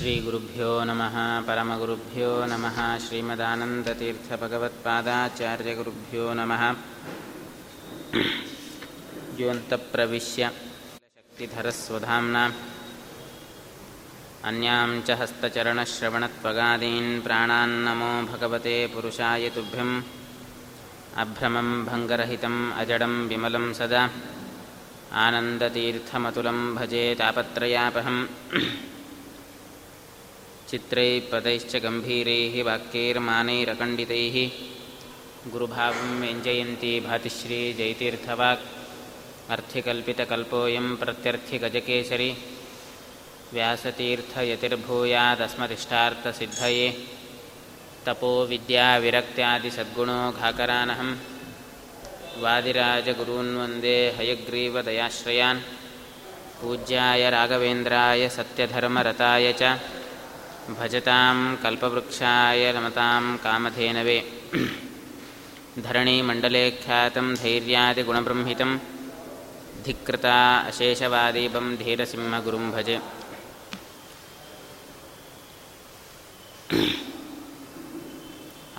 श्रीगुरुभ्यो नमः परमगुरुभ्यो नमः श्रीमदानन्दतीर्थभगवत्पादाचार्यगुरुभ्यो नमः। योऽन्तप्रविश्य शक्तिधरस्वधाम्ना। अन्यां च हस्तचरणश्रवणत्वगादीन् प्राणान्नमो भगवते पुरुषाय तुभ्यम्। अभ्रमं भङ्गरहितम् अजडं विमलं सदा। आनन्दतीर्थमतुलं भजे तापत्रयापहम् चित्रैः पदैश्च गम्भीरैः वाक्यैर्मानैरखण्डितैः। गुरुभावं व्यञ्जयन्ती भातिश्री जयतीर्थवाक्। अर्थिकल्पितकल्पोऽयं प्रत्यर्थिगजकेसरी। व्यासतीर्थयतिर्भूयादस्मदिष्टार्थसिद्धये। तपो विद्याविरक्त्यादिसद्गुणो घाकरानहं वादिराजगुरून् वन्दे हयग्रीवदयाश्रयान्। पूज्याय राघवेन्द्राय सत्यधर्मरताय च भजतां कल्पवृक्षाय रमतां कामधेनवे धरणीमण्डले ख्यातं धैर्यादिगुणब्रंहितं धिक्कृता अशेषवादीपं धीरसिंहगुरुं भजे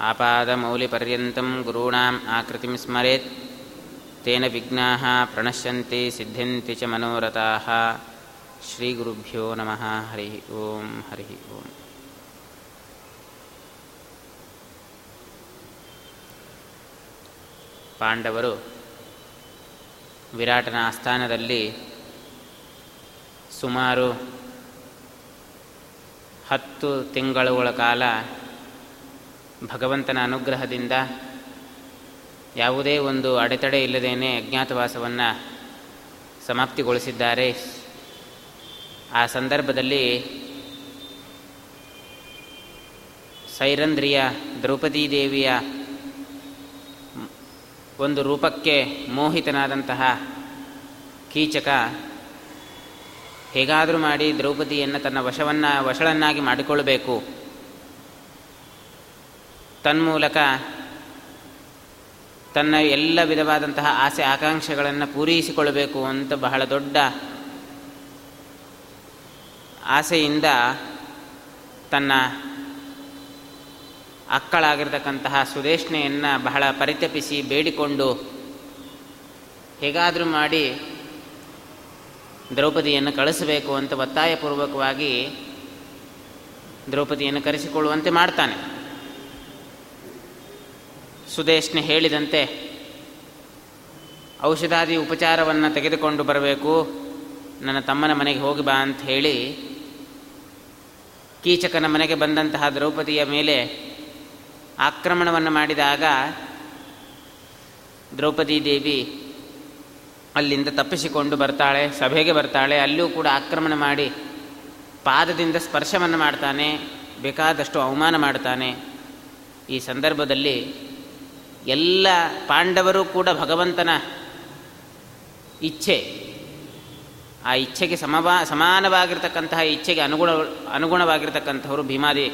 आपादमौलिपर्यन्तं गुरूणाम् आकृतिं स्मरेत् तेन विघ्नाः प्रणश्यन्ति सिद्धन्ति च मनोरथाः श्रीगुरुभ्यो नमः हरिः ओं हरिः ओम् ಪಾಂಡವರು ವಿರಾಟನ ಆಸ್ಥಾನದಲ್ಲಿ ಸುಮಾರು ಹತ್ತು ತಿಂಗಳುಗಳ ಕಾಲ ಭಗವಂತನ ಅನುಗ್ರಹದಿಂದ ಯಾವುದೇ ಒಂದು ಅಡೆತಡೆ ಇಲ್ಲದೇನೆ ಅಜ್ಞಾತವಾಸವನ್ನು ಸಮಾಪ್ತಿಗೊಳಿಸಿದ್ದಾರೆ. ಆ ಸಂದರ್ಭದಲ್ಲಿ ಸೈರಂದ್ರಿಯ ದ್ರೌಪದೀ ದೇವಿಯ ಒಂದು ರೂಪಕ್ಕೆ ಮೋಹಿತನಾದಂತಹ ಕೀಚಕ ಹೇಗಾದರೂ ಮಾಡಿ ದ್ರೌಪದಿಯನ್ನು ತನ್ನ ವಶವನ್ನು ವಶಳನ್ನಾಗಿ ಮಾಡಿಕೊಳ್ಳಬೇಕು ತನ್ಮೂಲಕ ತನ್ನ ಎಲ್ಲ ವಿಧವಾದಂತಹ ಆಸೆ ಆಕಾಂಕ್ಷೆಗಳನ್ನು ಪೂರೈಸಿಕೊಳ್ಳಬೇಕು ಅಂತ ಬಹಳ ದೊಡ್ಡ ಆಸೆಯಿಂದ ತನ್ನ ಅಕ್ಕಳಾಗಿರ್ತಕ್ಕಂತಹ ಸುದೇಶ್ನೆಯನ್ನು ಬಹಳ ಪರಿತಪಿಸಿ ಬೇಡಿಕೊಂಡು ಹೇಗಾದರೂ ಮಾಡಿ ದ್ರೌಪದಿಯನ್ನು ಕಳಿಸಬೇಕು ಅಂತ ಒತ್ತಾಯಪೂರ್ವಕವಾಗಿ ದ್ರೌಪದಿಯನ್ನು ಕರೆಸಿಕೊಳ್ಳುವಂತೆ ಮಾಡ್ತಾನೆ. ಸುದೇಶ್ನೆ ಹೇಳಿದಂತೆ ಔಷಧಾದಿ ಉಪಚಾರವನ್ನು ತೆಗೆದುಕೊಂಡು ಬರಬೇಕು, ನನ್ನ ತಮ್ಮನ ಮನೆಗೆ ಹೋಗಿ ಬಾ ಅಂತ ಹೇಳಿ ಕೀಚಕನ ಮನೆಗೆ ಬಂದಂತಹ ದ್ರೌಪದಿಯ ಮೇಲೆ ಆಕ್ರಮಣವನ್ನು ಮಾಡಿದಾಗ ದ್ರೌಪದಿ ದೇವಿ ಅಲ್ಲಿಂದ ತಪ್ಪಿಸಿಕೊಂಡು ಬರ್ತಾಳೆ, ಸಭೆಗೆ ಬರ್ತಾಳೆ ಅಲ್ಲೂ ಕೂಡ ಆಕ್ರಮಣ ಮಾಡಿ ಪಾದದಿಂದ ಸ್ಪರ್ಶವನ್ನು ಮಾಡ್ತಾನೆ, ಬೇಕಾದಷ್ಟು ಅವಮಾನ ಮಾಡ್ತಾನೆ. ಈ ಸಂದರ್ಭದಲ್ಲಿ ಎಲ್ಲ ಪಾಂಡವರು ಕೂಡ ಭಗವಂತನ ಇಚ್ಛೆ, ಆ ಇಚ್ಛೆಗೆ ಸಮವಾ, ಸಮಾನವಾಗಿರ್ತಕ್ಕಂತಹ ಇಚ್ಛೆಗೆ ಅನುಗುಣ, ಅನುಗುಣವಾಗಿರ್ತಕ್ಕಂಥವರು ಭೀಮಾದಿ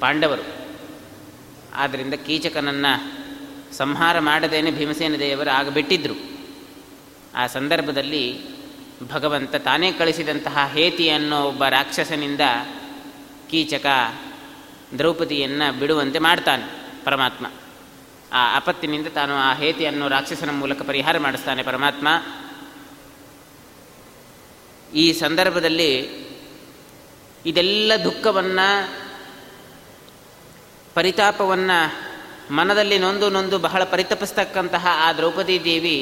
ಪಾಂಡವರು. ಆದ್ದರಿಂದ ಕೀಚಕನನ್ನು ಸಂಹಾರ ಮಾಡದೇನೆ ಭೀಮಸೇನ ದೇವರು ಆಗ ಬಿಟ್ಟಿದ್ದರು ಆ ಸಂದರ್ಭದಲ್ಲಿ ಭಗವಂತ ತಾನೇ ಕಳಿಸಿದಂತಹ ಹೇತಿ ಅನ್ನೋ ಒಬ್ಬ ರಾಕ್ಷಸನಿಂದ ಕೀಚಕ ದ್ರೌಪದಿಯನ್ನು ಬಿಡುವಂತೆ ಮಾಡ್ತಾನೆ ಪರಮಾತ್ಮ. ಆ ಆಪತ್ತಿನಿಂದ ತಾನು ಆ ಹೇತಿ ರಾಕ್ಷಸನ ಮೂಲಕ ಪರಿಹಾರ ಮಾಡಿಸ್ತಾನೆ ಪರಮಾತ್ಮ. ಈ ಸಂದರ್ಭದಲ್ಲಿ ಇದೆಲ್ಲ ದುಃಖವನ್ನು ಪರಿತಾಪವನ್ನು ಮನದಲ್ಲಿ ನೊಂದು ನೊಂದು ಬಹಳ ಪರಿತಪಿಸ್ತಕ್ಕಂತಹ ಆ ದ್ರೌಪದಿ ದೇವಿ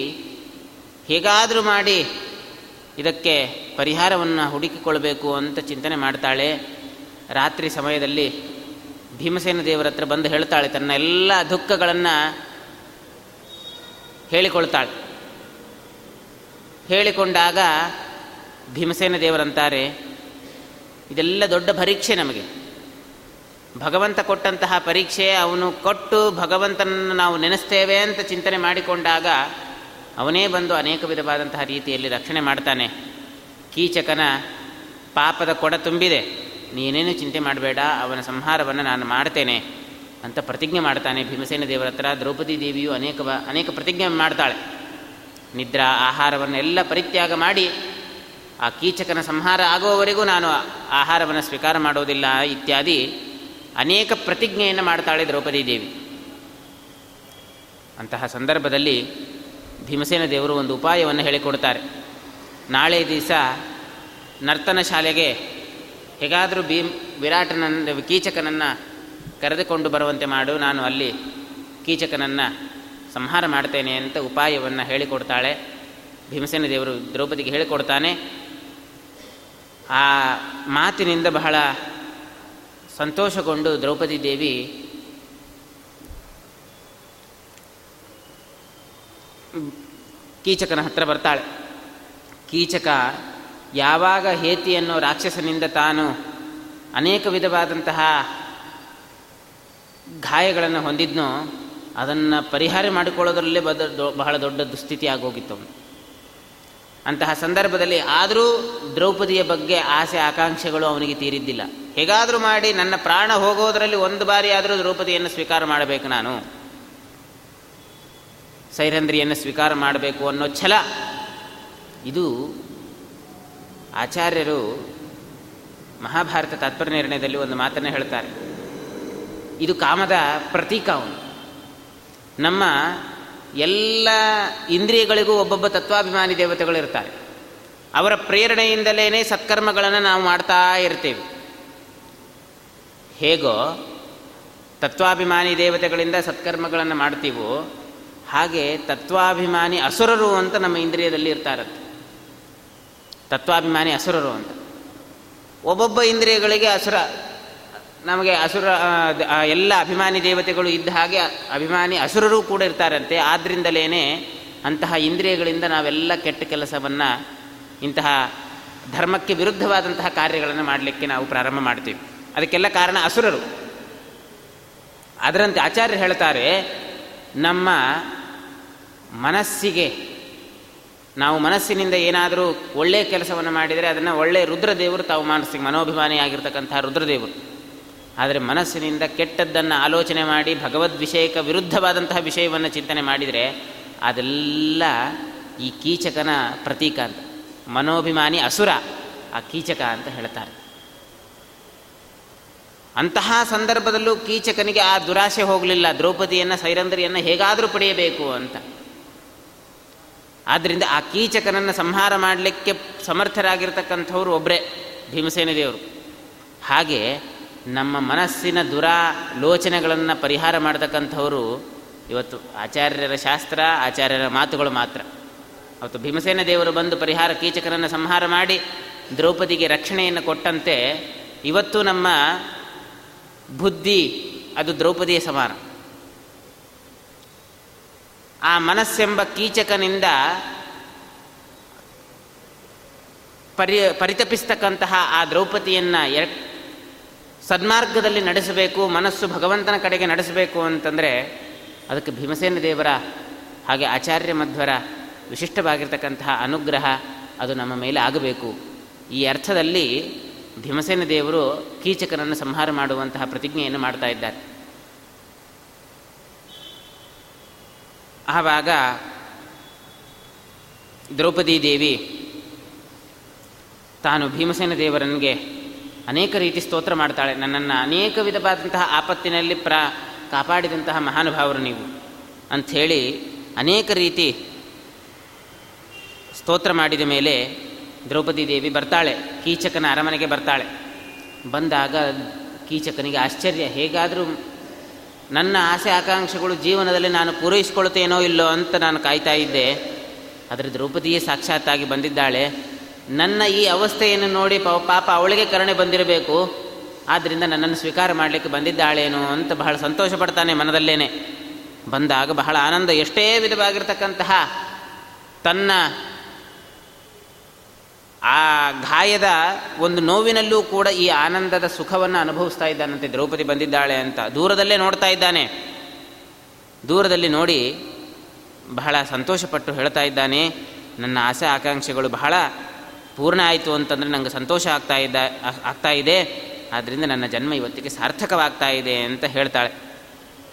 ಹೇಗಾದರೂ ಮಾಡಿ ಇದಕ್ಕೆ ಪರಿಹಾರವನ್ನು ಹುಡುಕಿಕೊಳ್ಬೇಕು ಅಂತ ಚಿಂತನೆ ಮಾಡ್ತಾಳೆ. ರಾತ್ರಿ ಸಮಯದಲ್ಲಿ ಭೀಮಸೇನ ದೇವರ ಹತ್ರ ಬಂದು ಹೇಳ್ತಾಳೆ, ತನ್ನ ಎಲ್ಲ ದುಃಖಗಳನ್ನು ಹೇಳಿಕೊಳ್ತಾಳೆ. ಹೇಳಿಕೊಂಡಾಗ ಭೀಮಸೇನ ದೇವರಂತಾರೆ, ಇದೆಲ್ಲ ದೊಡ್ಡ ಪರೀಕ್ಷೆ ನಮಗೆ. ಭಗವಂತ ಕೊಟ್ಟಂತಹ ಪರೀಕ್ಷೆ ಅವನು ಕೊಟ್ಟು ಭಗವಂತನನ್ನು ನಾವು ನೆನೆಸ್ತೇವೆ ಅಂತ ಚಿಂತನೆ ಮಾಡಿಕೊಂಡಾಗ ಅವನೇ ಬಂದು ಅನೇಕ ವಿಧವಾದಂತಹ ರೀತಿಯಲ್ಲಿ ರಕ್ಷಣೆ ಮಾಡ್ತಾನೆ. ಕೀಚಕನ ಪಾಪದ ಕೊಡ ತುಂಬಿದೆ. ನೀನೇನು ಚಿಂತೆ ಮಾಡಬೇಡ, ಅವನ ಸಂಹಾರವನ್ನು ನಾನು ಮಾಡ್ತೇನೆ ಅಂತ ಪ್ರತಿಜ್ಞೆ ಮಾಡ್ತಾನೆ. ಭೀಮಸೇನ ದೇವರ ಹತ್ರ ದ್ರೌಪದಿ ದೇವಿಯು ಅನೇಕ ಅನೇಕ ಪ್ರತಿಜ್ಞೆ ಮಾಡ್ತಾಳೆ. ನಿದ್ರಾ, ಆಹಾರವನ್ನೆಲ್ಲ ಪರಿತ್ಯಾಗ ಮಾಡಿ ಆ ಕೀಚಕನ ಸಂಹಾರ ಆಗುವವರೆಗೂ ನಾನು ಆಹಾರವನ್ನು ಸ್ವೀಕಾರ ಮಾಡೋದಿಲ್ಲ, ಇತ್ಯಾದಿ ಅನೇಕ ಪ್ರತಿಜ್ಞೆಯನ್ನು ಮಾಡ್ತಾಳೆ ದ್ರೌಪದಿ ದೇವಿ. ಅಂತಹ ಸಂದರ್ಭದಲ್ಲಿ ಭೀಮಸೇನ ದೇವರು ಒಂದು ಉಪಾಯವನ್ನು ಹೇಳಿಕೊಡ್ತಾರೆ. ನಾಳೆ ದಿವಸ ನರ್ತನ ಶಾಲೆಗೆ ಹೇಗಾದರೂ ಭೀಮ್ ವಿರಾಟನನ್ನು, ಕೀಚಕನನ್ನು ಕರೆದುಕೊಂಡು ಬರುವಂತೆ ಮಾಡು, ನಾನು ಅಲ್ಲಿ ಕೀಚಕನನ್ನು ಸಂಹಾರ ಮಾಡ್ತೇನೆ ಅಂತ ಉಪಾಯವನ್ನು ಹೇಳಿಕೊಡ್ತಾಳೆ. ಭೀಮಸೇನ ದೇವರು ದ್ರೌಪದಿಗೆ ಹೇಳಿಕೊಡ್ತಾನೆ. ಆ ಮಾತಿನಿಂದ ಬಹಳ ಸಂತೋಷಗೊಂಡು ದ್ರೌಪದಿ ದೇವಿ ಕೀಚಕನ ಹತ್ರ ಬರ್ತಾಳೆ. ಕೀಚಕ, ಯಾವಾಗ ಹೇತಿ ಅನ್ನೋ ರಾಕ್ಷಸನಿಂದ ತಾನು ಅನೇಕ ವಿಧವಾದಂತಹ ಗಾಯಗಳನ್ನು ಹೊಂದಿದ್ನೋ, ಅದನ್ನು ಪರಿಹಾರ ಮಾಡಿಕೊಳ್ಳೋದ್ರಲ್ಲೇ ಬದ ಬಹಳ ದೊಡ್ಡ ದುಸ್ಥಿತಿ ಆಗೋಗಿತ್ತು. ಅವನು ಅಂತಹ ಸಂದರ್ಭದಲ್ಲಿ ಆದರೂ ದ್ರೌಪದಿಯ ಬಗ್ಗೆ ಆಸೆ, ಆಕಾಂಕ್ಷೆಗಳು ಅವನಿಗೆ ತೀರಿದ್ದಿಲ್ಲ. ಹೇಗಾದರೂ ಮಾಡಿ ನನ್ನ ಪ್ರಾಣ ಹೋಗೋದರಲ್ಲಿ ಒಂದು ಬಾರಿ ಆದರೂ ದ್ರೌಪದಿಯನ್ನು ಸ್ವೀಕಾರ ಮಾಡಬೇಕು ನಾನು. ಸೈರಂಧ್ರಿಯನ್ನು ಸ್ವೀಕಾರ ಮಾಡಬೇಕು ಅನ್ನೋ ಛಲ. ಇದು ಆಚಾರ್ಯರು ಮಹಾಭಾರತ ತಾತ್ಪರ್ಯ ನಿರ್ಣಯದಲ್ಲಿ ಒಂದು ಮಾತನ್ನು ಹೇಳ್ತಾರೆ. ಇದು ಕಾಮದ ಪ್ರತೀಕ ಅವನು. ನಮ್ಮ ಎಲ್ಲ ಇಂದ್ರಿಯಗಳಿಗೂ ಒಬ್ಬೊಬ್ಬ ತತ್ವಾಭಿಮಾನಿ ದೇವತೆಗಳು ಇರ್ತಾರೆ. ಅವರ ಪ್ರೇರಣೆಯಿಂದಲೇ ಸತ್ಕರ್ಮಗಳನ್ನು ನಾವು ಮಾಡ್ತಾ ಇರ್ತೇವೆ. ಹೇಗೋ ತತ್ವಾಭಿಮಾನಿ ದೇವತೆಗಳಿಂದ ಸತ್ಕರ್ಮಗಳನ್ನು ಮಾಡ್ತೀವೋ ಹಾಗೆ ತತ್ವಾಭಿಮಾನಿ ಅಸುರರು ಅಂತ ನಮ್ಮ ಇಂದ್ರಿಯದಲ್ಲಿ ಇರ್ತಾರಂತೆ. ತತ್ವಾಭಿಮಾನಿ ಅಸುರರು ಅಂತ. ಒಬ್ಬೊಬ್ಬ ಇಂದ್ರಿಯಗಳಿಗೆ ಅಸುರ, ನಮಗೆ ಅಸುರ ಎಲ್ಲ ಅಭಿಮಾನಿ ದೇವತೆಗಳು ಇದ್ದ ಹಾಗೆ ಅಭಿಮಾನಿ ಅಸುರರು ಕೂಡ ಇರ್ತಾರಂತೆ. ಆದ್ದರಿಂದಲೇ ಅಂತಹ ಇಂದ್ರಿಯಗಳಿಂದ ನಾವೆಲ್ಲ ಕೆಟ್ಟ ಕೆಲಸವನ್ನು, ಇಂತಹ ಧರ್ಮಕ್ಕೆ ವಿರುದ್ಧವಾದಂತಹ ಕಾರ್ಯಗಳನ್ನು ಮಾಡಲಿಕ್ಕೆ ನಾವು ಪ್ರಾರಂಭ ಮಾಡ್ತೀವಿ. ಅದಕ್ಕೆಲ್ಲ ಕಾರಣ ಅಸುರರು. ಅದರಂತೆ ಆಚಾರ್ಯರು ಹೇಳ್ತಾರೆ, ನಮ್ಮ ಮನಸ್ಸಿಗೆ, ನಾವು ಮನಸ್ಸಿನಿಂದ ಏನಾದರೂ ಒಳ್ಳೆಯ ಕೆಲಸವನ್ನು ಮಾಡಿದರೆ ಅದನ್ನು ಒಳ್ಳೆಯ ರುದ್ರದೇವರು ತಾವು ಮನಸ್ಸಿಗೆ ಮನೋಭಿಮಾನಿಯಾಗಿರ್ತಕ್ಕಂಥ ರುದ್ರದೇವರು. ಆದರೆ ಮನಸ್ಸಿನಿಂದ ಕೆಟ್ಟದ್ದನ್ನು ಆಲೋಚನೆ ಮಾಡಿ ಭಗವದ್ವಿಷಯಕ ವಿರುದ್ಧವಾದಂತಹ ವಿಷಯವನ್ನು ಚಿಂತನೆ ಮಾಡಿದರೆ ಅದೆಲ್ಲ ಈ ಕೀಚಕನ ಪ್ರತೀಕ ಅಂತ. ಮನೋಭಿಮಾನಿ ಅಸುರ ಆ ಕೀಚಕ ಅಂತ ಹೇಳ್ತಾರೆ. ಅಂತಹ ಸಂದರ್ಭದಲ್ಲೂ ಕೀಚಕನಿಗೆ ಆ ದುರಾಸೆ ಹೋಗಲಿಲ್ಲ. ದ್ರೌಪದಿಯನ್ನು, ಸೈರಂದ್ರಿಯನ್ನು ಹೇಗಾದರೂ ಪಡೆಯಬೇಕು ಅಂತ. ಆದ್ದರಿಂದ ಆ ಕೀಚಕನನ್ನು ಸಂಹಾರ ಮಾಡಲಿಕ್ಕೆ ಸಮರ್ಥರಾಗಿರ್ತಕ್ಕಂಥವ್ರು ಒಬ್ಬರೇ ಭೀಮಸೇನ ದೇವರು. ಹಾಗೆ ನಮ್ಮ ಮನಸ್ಸಿನ ದುರಾಲೋಚನೆಗಳನ್ನು ಪರಿಹಾರ ಮಾಡತಕ್ಕಂಥವರು ಇವತ್ತು ಆಚಾರ್ಯರ ಶಾಸ್ತ್ರ, ಆಚಾರ್ಯರ ಮಾತುಗಳು ಮಾತ್ರ. ಅವತ್ತು ಭೀಮಸೇನ ದೇವರು ಬಂದು ಪರಿಹಾರ ಕೀಚಕನನ್ನು ಸಂಹಾರ ಮಾಡಿ ದ್ರೌಪದಿಗೆ ರಕ್ಷಣೆಯನ್ನು ಕೊಟ್ಟಂತೆ ಇವತ್ತು ನಮ್ಮ ಬುದ್ಧಿ, ಅದು ದ್ರೌಪದಿಯ ಸಮಾನ. ಆ ಮನಸ್ಸೆಂಬ ಕೀಚಕನಿಂದ ಪರಿ, ಪರಿತಪಿಸ್ತಕ್ಕಂತಹ ಆ ದ್ರೌಪದಿಯನ್ನು ಸನ್ಮಾರ್ಗದಲ್ಲಿ ನಡೆಸಬೇಕು, ಮನಸ್ಸು ಭಗವಂತನ ಕಡೆಗೆ ನಡೆಸಬೇಕು ಅಂತಂದರೆ ಅದಕ್ಕೆ ಭೀಮಸೇನ ದೇವರ ಹಾಗೆ ಆಚಾರ್ಯ ಮಧ್ವರ ವಿಶಿಷ್ಟವಾಗಿರ್ತಕ್ಕಂತಹ ಅನುಗ್ರಹ ಅದು ನಮ್ಮ ಮೇಲೆ ಆಗಬೇಕು. ಈ ಅರ್ಥದಲ್ಲಿ ಭೀಮಸೇನ ದೇವರು ಕೀಚಕನನ್ನು ಸಂಹಾರ ಮಾಡುವಂತಹ ಪ್ರತಿಜ್ಞೆಯನ್ನು ಮಾಡ್ತಾ ಇದ್ದಾರೆ. ಆವಾಗ ದ್ರೌಪದಿ ದೇವಿ ತಾನು ಭೀಮಸೇನ ದೇವರನಿಗೆ ಅನೇಕ ರೀತಿ ಸ್ತೋತ್ರ ಮಾಡ್ತಾಳೆ. ನನ್ನನ್ನು ಅನೇಕ ವಿಧವಾದಂತಹ ಆಪತ್ತಿನಲ್ಲಿ ಪ್ರ ಕಾಪಾಡಿದಂತಹ ಮಹಾನುಭಾವರು ನೀವು ಅಂಥೇಳಿ ಅನೇಕ ರೀತಿ ಸ್ತೋತ್ರ ಮಾಡಿದ ಮೇಲೆ ದ್ರೌಪದಿ ದೇವಿ ಬರ್ತಾಳೆ, ಕೀಚಕನ ಅರಮನೆಗೆ ಬರ್ತಾಳೆ. ಬಂದಾಗ ಕೀಚಕನಿಗೆ ಆಶ್ಚರ್ಯ, ಹೇಗಾದರೂ ನನ್ನ ಆಸೆ ಆಕಾಂಕ್ಷೆಗಳು ಜೀವನದಲ್ಲಿ ನಾನು ಪೂರೈಸ್ಕೊಳ್ತೇನೋ ಇಲ್ಲೋ ಅಂತ ನಾನು ಕಾಯ್ತಾ ಇದ್ದೆ. ಆದರೆ ದ್ರೌಪದಿಯೇ ಸಾಕ್ಷಾತ್ತಾಗಿ ಬಂದಿದ್ದಾಳೆ. ನನ್ನ ಈ ಅವಸ್ಥೆಯನ್ನು ನೋಡಿ ಪಾಪ ಅವಳಿಗೆ ಕರುಣೆ ಬಂದಿರಬೇಕು. ಆದ್ದರಿಂದ ನನ್ನನ್ನು ಸ್ವೀಕಾರ ಮಾಡಲಿಕ್ಕೆ ಬಂದಿದ್ದಾಳೇನೋ ಅಂತ ಬಹಳ ಸಂತೋಷ ಪಡ್ತಾನೆ ಮನದಲ್ಲೇನೆ. ಬಂದಾಗ ಬಹಳ ಆನಂದ, ಎಷ್ಟೇ ವಿಧವಾಗಿರ್ತಕ್ಕಂತಹ ತನ್ನ ಆ ಗಾಯದ ಒಂದು ನೋವಿನಲ್ಲೂ ಕೂಡ ಈ ಆನಂದದ ಸುಖವನ್ನು ಅನುಭವಿಸ್ತಾ ಇದ್ದಾನಂತೆ ದ್ರೌಪದಿ ಬಂದಿದ್ದಾಳೆ ಅಂತ. ದೂರದಲ್ಲೇ ನೋಡ್ತಾ ಇದ್ದಾನೆ. ದೂರದಲ್ಲಿ ನೋಡಿ ಬಹಳ ಸಂತೋಷಪಟ್ಟು ಹೇಳ್ತಾ ಇದ್ದಾನೆ, ನನ್ನ ಆಸೆ ಆಕಾಂಕ್ಷೆಗಳು ಬಹಳ ಪೂರ್ಣ ಆಯಿತು ಅಂತಂದರೆ ನನಗೆ ಸಂತೋಷ ಆಗ್ತಾ ಇದ್ದ, ಆಗ್ತಾ ಇದೆ ಆದ್ದರಿಂದ ನನ್ನ ಜನ್ಮ ಇವತ್ತಿಗೆ ಸಾರ್ಥಕವಾಗ್ತಾ ಇದೆ ಅಂತ ಹೇಳ್ತಾಳೆ.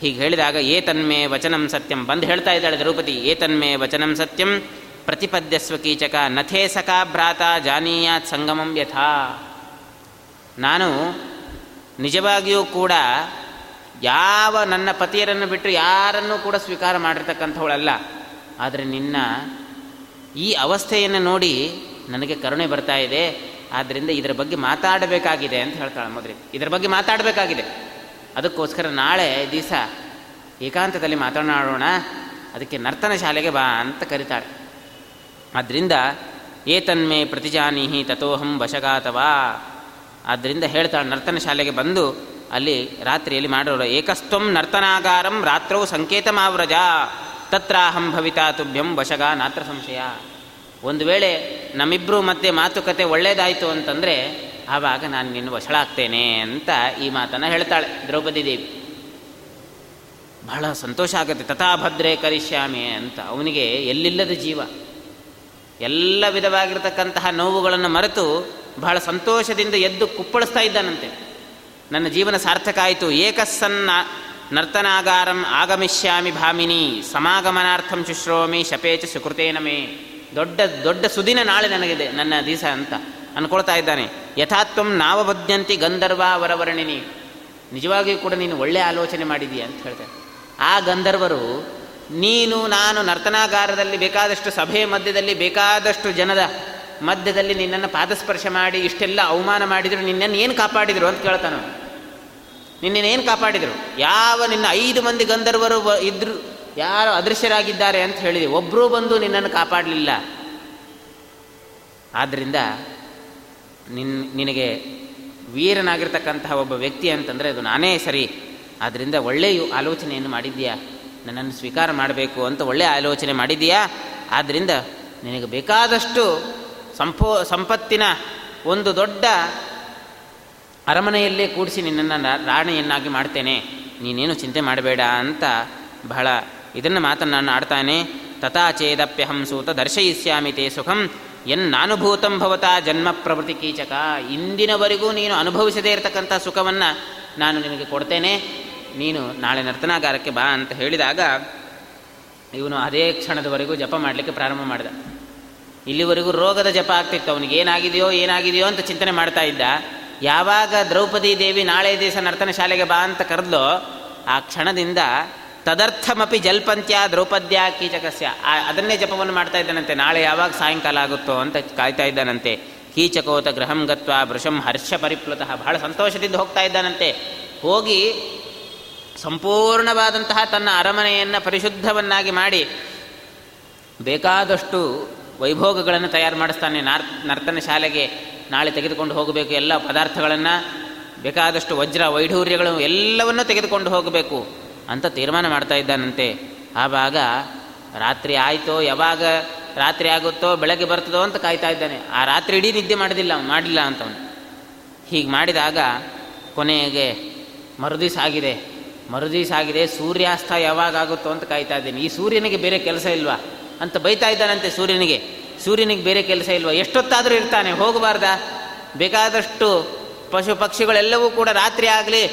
ಹೀಗೆ ಹೇಳಿದಾಗ, ಏತನ್ಮೇ ವಚನಂ ಸತ್ಯಂ ಬಂದು ಹೇಳ್ತಾ ಇದ್ದಾಳೆ ದ್ರೌಪದಿ, ಏತನ್ಮೇ ವಚನಂ ಸತ್ಯಂ ಪ್ರತಿಪದ್ಯಸ್ವ ಕೀಚಕ ನಥೇ ಸಖಾ ಭ್ರಾತ ಜಾನೀಯಾತ್ ಸಂಗಮಂ ಯಥಾ. ನಾನು ನಿಜವಾಗಿಯೂ ಕೂಡ ಯಾವ ನನ್ನ ಪತಿಯರನ್ನು ಬಿಟ್ಟು ಯಾರನ್ನೂ ಕೂಡ ಸ್ವೀಕಾರ ಮಾಡಿರ್ತಕ್ಕಂಥವಳಲ್ಲ. ಆದರೆ ನಿನ್ನ ಈ ಅವಸ್ಥೆಯನ್ನು ನೋಡಿ ನನಗೆ ಕರುಣೆ ಬರ್ತಾ ಇದೆ. ಆದ್ದರಿಂದ ಇದರ ಬಗ್ಗೆ ಮಾತಾಡಬೇಕಾಗಿದೆ ಅಂತ ಹೇಳ್ತಾಳೆ ಮೊದಲಿ ಇದರ ಬಗ್ಗೆ ಮಾತಾಡಬೇಕಾಗಿದೆ. ಅದಕ್ಕೋಸ್ಕರ ನಾಳೆ ದಿವಸ ಏಕಾಂತದಲ್ಲಿ ಮಾತನಾಡೋಣ. ಅದಕ್ಕೆ ನರ್ತನ ಶಾಲೆಗೆ ಬಾ ಅಂತ ಕರೀತಾಳೆ ಆದ್ದರಿಂದ ಏತನ್ಮೇ ಪ್ರತಿಜಾನೀಹಿ ತಥೋಹಂ ವಶಗಾತವಾ. ಆದ್ದರಿಂದ ಹೇಳ್ತಾಳೆ ನರ್ತನ ಶಾಲೆಗೆ ಬಂದು, ಅಲ್ಲಿ ರಾತ್ರಿಯಲ್ಲಿ ಮಾಡೋರು ಏಕಸ್ತ್ವಂ ನರ್ತನಾಗಾರಂ ರಾತ್ರೌ ಸಂಕೇತಮಾವ್ರಜ, ತತ್ರಾಹಂ ಭವಿತಾ ತುಭ್ಯಂ ವಶಗ ನಾತ್ರ ಸಂಶಯ. ಒಂದು ವೇಳೆ ನಮ್ಮಿಬ್ಬರು ಮತ್ತೆ ಮಾತುಕತೆ ಒಳ್ಳೇದಾಯಿತು ಅಂತಂದರೆ, ಆವಾಗ ನಾನು ನಿನ್ನ ವಶಳಾಗ್ತೇನೆ ಅಂತ ಈ ಮಾತನ್ನು ಹೇಳ್ತಾಳೆ ದ್ರೌಪದಿ ದೇವಿ. ಬಹಳ ಸಂತೋಷ ಆಗುತ್ತೆ ತಥಾಭದ್ರೆ ಕರಿಷ್ಯಾಮಿ ಅಂತ. ಅವನಿಗೆ ಎಲ್ಲಿಲ್ಲದ ಜೀವ. ಎಲ್ಲ ವಿಧವಾಗಿರ್ತಕ್ಕಂತಹ ನೋವುಗಳನ್ನು ಮರೆತು ಬಹಳ ಸಂತೋಷದಿಂದ ಎದ್ದು ಕುಪ್ಪಳಿಸ್ತಾ ಇದ್ದಾನಂತೆ. ನನ್ನ ಜೀವನ ಸಾರ್ಥಕ ಆಯಿತು. ಏಕಸ್ಸನ್ನ ನರ್ತನಾಗಾರಂ ಆಗಮಿಷ್ಯಾಮಿ ಭಾಮಿನಿ. ಸಮಾಗಮನಾರ್ಥಂ ಶುಶ್ರೋಮಿ ಶಪೇಚ ಸುಕೃತೇನಮೇ ದೊಡ್ಡ ದೊಡ್ಡ ಸುದಿನ ನಾಳೆ ನನಗಿದೆ ನನ್ನ ದಿವಸ ಅಂತ ಅನ್ಕೊಳ್ತಾ ಇದ್ದಾನೆ. ಯಥಾತ್ವಂ ನಾವಬದ್ಯಂತಿ ಗಂಧರ್ವ ವರವರ್ಣಿನಿ. ನಿಜವಾಗಿಯೂ ಕೂಡ ನೀನು ಒಳ್ಳೆ ಆಲೋಚನೆ ಮಾಡಿದೀಯ ಅಂತ ಹೇಳ್ತಾರೆ ಆ ಗಂಧರ್ವರು ನೀನು, ನಾನು ನರ್ತನಾಗಾರದಲ್ಲಿ ಬೇಕಾದಷ್ಟು ಸಭೆ ಮಧ್ಯದಲ್ಲಿ ಬೇಕಾದಷ್ಟು ಜನದ ಮಧ್ಯದಲ್ಲಿ ನಿನ್ನನ್ನು ಪಾದಸ್ಪರ್ಶ ಮಾಡಿ ಇಷ್ಟೆಲ್ಲ ಅವಮಾನ ಮಾಡಿದರು, ನಿನ್ನನ್ನು ಏನು ಕಾಪಾಡಿದರು ಅಂತ ಕೇಳ್ತಾನೆ ನಿನ್ನೇನು ಕಾಪಾಡಿದರು? ಯಾವ ನಿನ್ನ ಐದು ಮಂದಿ ಗಂಧರ್ವರು ಇದ್ರು, ಯಾರು ಅದೃಶ್ಯರಾಗಿದ್ದಾರೆ ಅಂತ ಹೇಳಿದೆ. ಒಬ್ಬರೂ ಬಂದು ನಿನ್ನನ್ನು ಕಾಪಾಡಲಿಲ್ಲ. ಆದ್ದರಿಂದ ನಿನ್, ನಿನಗೆ ವೀರನಾಗಿರ್ತಕ್ಕಂತಹ ಒಬ್ಬ ವ್ಯಕ್ತಿ ಅಂತಂದರೆ ಅದು ನಾನೇ ಸರಿ. ಆದ್ದರಿಂದ ಒಳ್ಳೆಯ ಆಲೋಚನೆಯನ್ನು ಮಾಡಿದ್ದೀಯಾ? ನನ್ನನ್ನು ಸ್ವೀಕಾರ ಮಾಡಬೇಕು ಅಂತ ಒಳ್ಳೆಯ ಆಲೋಚನೆ ಮಾಡಿದೀಯಾ ಆದ್ದರಿಂದ ನಿನಗೆ ಬೇಕಾದಷ್ಟು ಸಂಪೋ, ಸಂಪತ್ತಿನ ಒಂದು ದೊಡ್ಡ ಅರಮನೆಯಲ್ಲೇ ಕೂಡಿಸಿ ನಿನ್ನನ್ನು ರಾಣಿಯನ್ನಾಗಿ ಮಾಡ್ತೇನೆ. ನೀನೇನು ಚಿಂತೆ ಮಾಡಬೇಡ ಅಂತ ಬಹಳ ಇದನ್ನು ಮಾತನ್ನು ಆಡ್ತಾನೆ. ತಥಾ ಚೇದಪ್ಯಹಂ ಸೂತ ದರ್ಶಯಿಸ್ಯಾಮಿ ತೇ ಸುಖಂ. ಎನ್ನಾನುಭೂತಂ ಭವತಾ ಜನ್ಮ ಪ್ರವೃತಿ ಕೀಚಕ. ಇಂದಿನವರೆಗೂ ನೀನು ಅನುಭವಿಸದೇ ಇರತಕ್ಕಂಥ ಸುಖವನ್ನು ನಾನು ನಿನಗೆ ಕೊಡ್ತೇನೆ. ನೀನು ನಾಳೆ ನರ್ತನಾಗಾರಕ್ಕೆ ಬಾ ಅಂತ ಹೇಳಿದಾಗ ಇವನು ಅದೇ ಕ್ಷಣದವರೆಗೂ ಜಪ ಮಾಡಲಿಕ್ಕೆ ಪ್ರಾರಂಭ ಮಾಡಿದ. ಇಲ್ಲಿವರೆಗೂ ರೋಗದ ಜಪ ಆಗ್ತಿತ್ತು. ಅವನಿಗೆ ಏನಾಗಿದೆಯೋ ಏನಾಗಿದೆಯೋ ಅಂತ ಚಿಂತನೆ ಮಾಡ್ತಾ ಇದ್ದ. ಯಾವಾಗ ದ್ರೌಪದಿ ದೇವಿ ನಾಳೆ ದಿವಸ ನರ್ತನ ಶಾಲೆಗೆ ಬಾ ಅಂತ ಕರೆದ್ಲೋ, ಆ ಕ್ಷಣದಿಂದ ತದರ್ಥಮಪಿ ಜಲ್ಪಂತ್ಯ ದ್ರೌಪದ್ಯ ಕೀಚಕಸ್ಯ. ಅದನ್ನೇ ಜಪವನ್ನು ಮಾಡ್ತಾ ಇದ್ದಾನಂತೆ. ನಾಳೆ ಯಾವಾಗ ಸಾಯಂಕಾಲ ಆಗುತ್ತೋ ಅಂತ ಕಾಯ್ತಾ ಇದ್ದಾನಂತೆ. ಕೀಚಕೋತ ಗೃಹಂ ಗತ್ವ ವೃಷಂ ಹರ್ಷ ಪರಿಪ್ಲುತಃ. ಬಹಳ ಸಂತೋಷದಿಂದ ಹೋಗ್ತಾ ಇದ್ದಾನಂತೆ. ಹೋಗಿ ಸಂಪೂರ್ಣವಾದಂತಹ ತನ್ನ ಅರಮನೆಯನ್ನು ಪರಿಶುದ್ಧವನ್ನಾಗಿ ಮಾಡಿ ಬೇಕಾದಷ್ಟು ವೈಭೋಗಗಳನ್ನು ತಯಾರು ಮಾಡಿಸ್ತಾನೆ. ನಾರ್, ನರ್ತನ ಶಾಲೆಗೆ ನಾಳೆ ತೆಗೆದುಕೊಂಡು ಹೋಗಬೇಕು. ಎಲ್ಲ ಪದಾರ್ಥಗಳನ್ನು, ಬೇಕಾದಷ್ಟು ವಜ್ರ ವೈಢೂರ್ಯಗಳು ಎಲ್ಲವನ್ನೂ ತೆಗೆದುಕೊಂಡು ಹೋಗಬೇಕು ಅಂತ ತೀರ್ಮಾನ ಮಾಡ್ತಾ ಇದ್ದಾನಂತೆ. ಆವಾಗ ರಾತ್ರಿ ಆಯಿತೋ, ಯಾವಾಗ ರಾತ್ರಿ ಆಗುತ್ತೋ, ಬೆಳಗ್ಗೆ ಬರ್ತದೋ ಅಂತ ಕಾಯ್ತಾ ಇದ್ದಾನೆ. ಆ ರಾತ್ರಿ ಇಡೀ ನಿದ್ದೆ ಮಾಡೋದಿಲ್ಲ ಮಾಡಿಲ್ಲ ಅಂತವನು. ಹೀಗೆ ಮಾಡಿದಾಗ ಕೊನೆಗೆ ಮರುದಿವಸ ಆಗಿದೆ. ಮರುದಿವಸ ಆಗಿದೆ ಸೂರ್ಯಾಸ್ತ ಯಾವಾಗ ಆಗುತ್ತೋ ಅಂತ ಕಾಯ್ತಾ ಇದ್ದೀನಿ. ಈ ಸೂರ್ಯನಿಗೆ ಬೇರೆ ಕೆಲಸ ಇಲ್ವಾ? ಅಂತ ಬೈತಾ ಇದ್ದಾನಂತೆ ಸೂರ್ಯನಿಗೆ. ಸೂರ್ಯನಿಗೆ ಬೇರೆ ಕೆಲಸ ಇಲ್ವಾ? ಎಷ್ಟೊತ್ತಾದರೂ ಇರ್ತಾನೆ, ಹೋಗಬಾರ್ದ? ಬೇಕಾದಷ್ಟು ಪಶು ಪಕ್ಷಿಗಳೆಲ್ಲವೂ ಕೂಡ ರಾತ್ರಿ ಆಗಲಿ,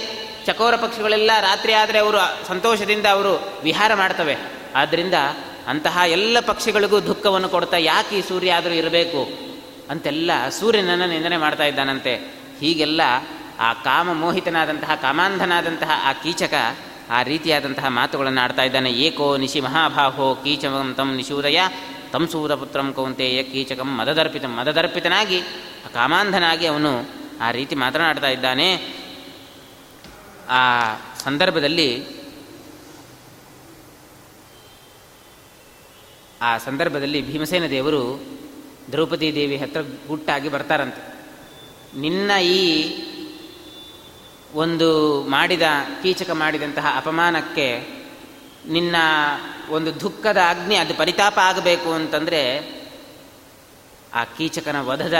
ಚಕೋರ ಪಕ್ಷಿಗಳೆಲ್ಲ ರಾತ್ರಿ ಆದರೆ ಅವರು ಸಂತೋಷದಿಂದ ಅವರು ವಿಹಾರ ಮಾಡ್ತವೆ. ಆದ್ದರಿಂದ ಅಂತಹ ಎಲ್ಲ ಪಕ್ಷಿಗಳಿಗೂ ದುಃಖವನ್ನು ಕೊಡ್ತಾ ಯಾಕೆ ಈ ಸೂರ್ಯ ಆದರೂ ಇರಬೇಕು ಅಂತೆಲ್ಲ ಸೂರ್ಯನನ್ನು ನಿಂದನೆ ಮಾಡ್ತಾ ಇದ್ದಾನಂತೆ. ಹೀಗೆಲ್ಲ ಆ ಕಾಮ ಮೋಹಿತನಾದಂತಹ ಕಾಮಾಂಧನಾದಂತಹ ಆ ಕೀಚಕ ಆ ರೀತಿಯಾದಂತಹ ಮಾತುಗಳನ್ನು ಆಡ್ತಾ ಇದ್ದಾನೆ. ಏಕೋ ನಿಶಿ ಮಹಾಭಾಹೋ ಕೀಚಕಂ ತಂ ನಿಶೂದಯ ತಂ ಸೂರಪುತ್ರಂ ಕೌಂತೆಯ ಕೀಚಕಂ ಮದದರ್ಪಿತ. ಮದದರ್ಪಿತನಾಗಿ ಕಾಮಾಂಧನಾಗಿ ಅವನು ಆ ರೀತಿ ಮಾತನಾಡ್ತಾ ಇದ್ದಾನೆ. ಆ ಸಂದರ್ಭದಲ್ಲಿ ಆ ಸಂದರ್ಭದಲ್ಲಿ ಭೀಮಸೇನ ದೇವರು ದ್ರೌಪದಿ ದೇವಿ ಹತ್ರ ಗುಟ್ಟಾಗಿ ಬರ್ತಾರಂತೆ. ನಿನ್ನ ಈ ಒಂದು ಮಾಡಿದ, ಕೀಚಕ ಮಾಡಿದಂತಹ ಅಪಮಾನಕ್ಕೆ ನಿನ್ನ ಒಂದು ದುಃಖದ ಅಗ್ನಿ ಅದು ಪರಿತಾಪ ಆಗಬೇಕು ಅಂತಂದರೆ ಆ ಕೀಚಕನ ವಧದ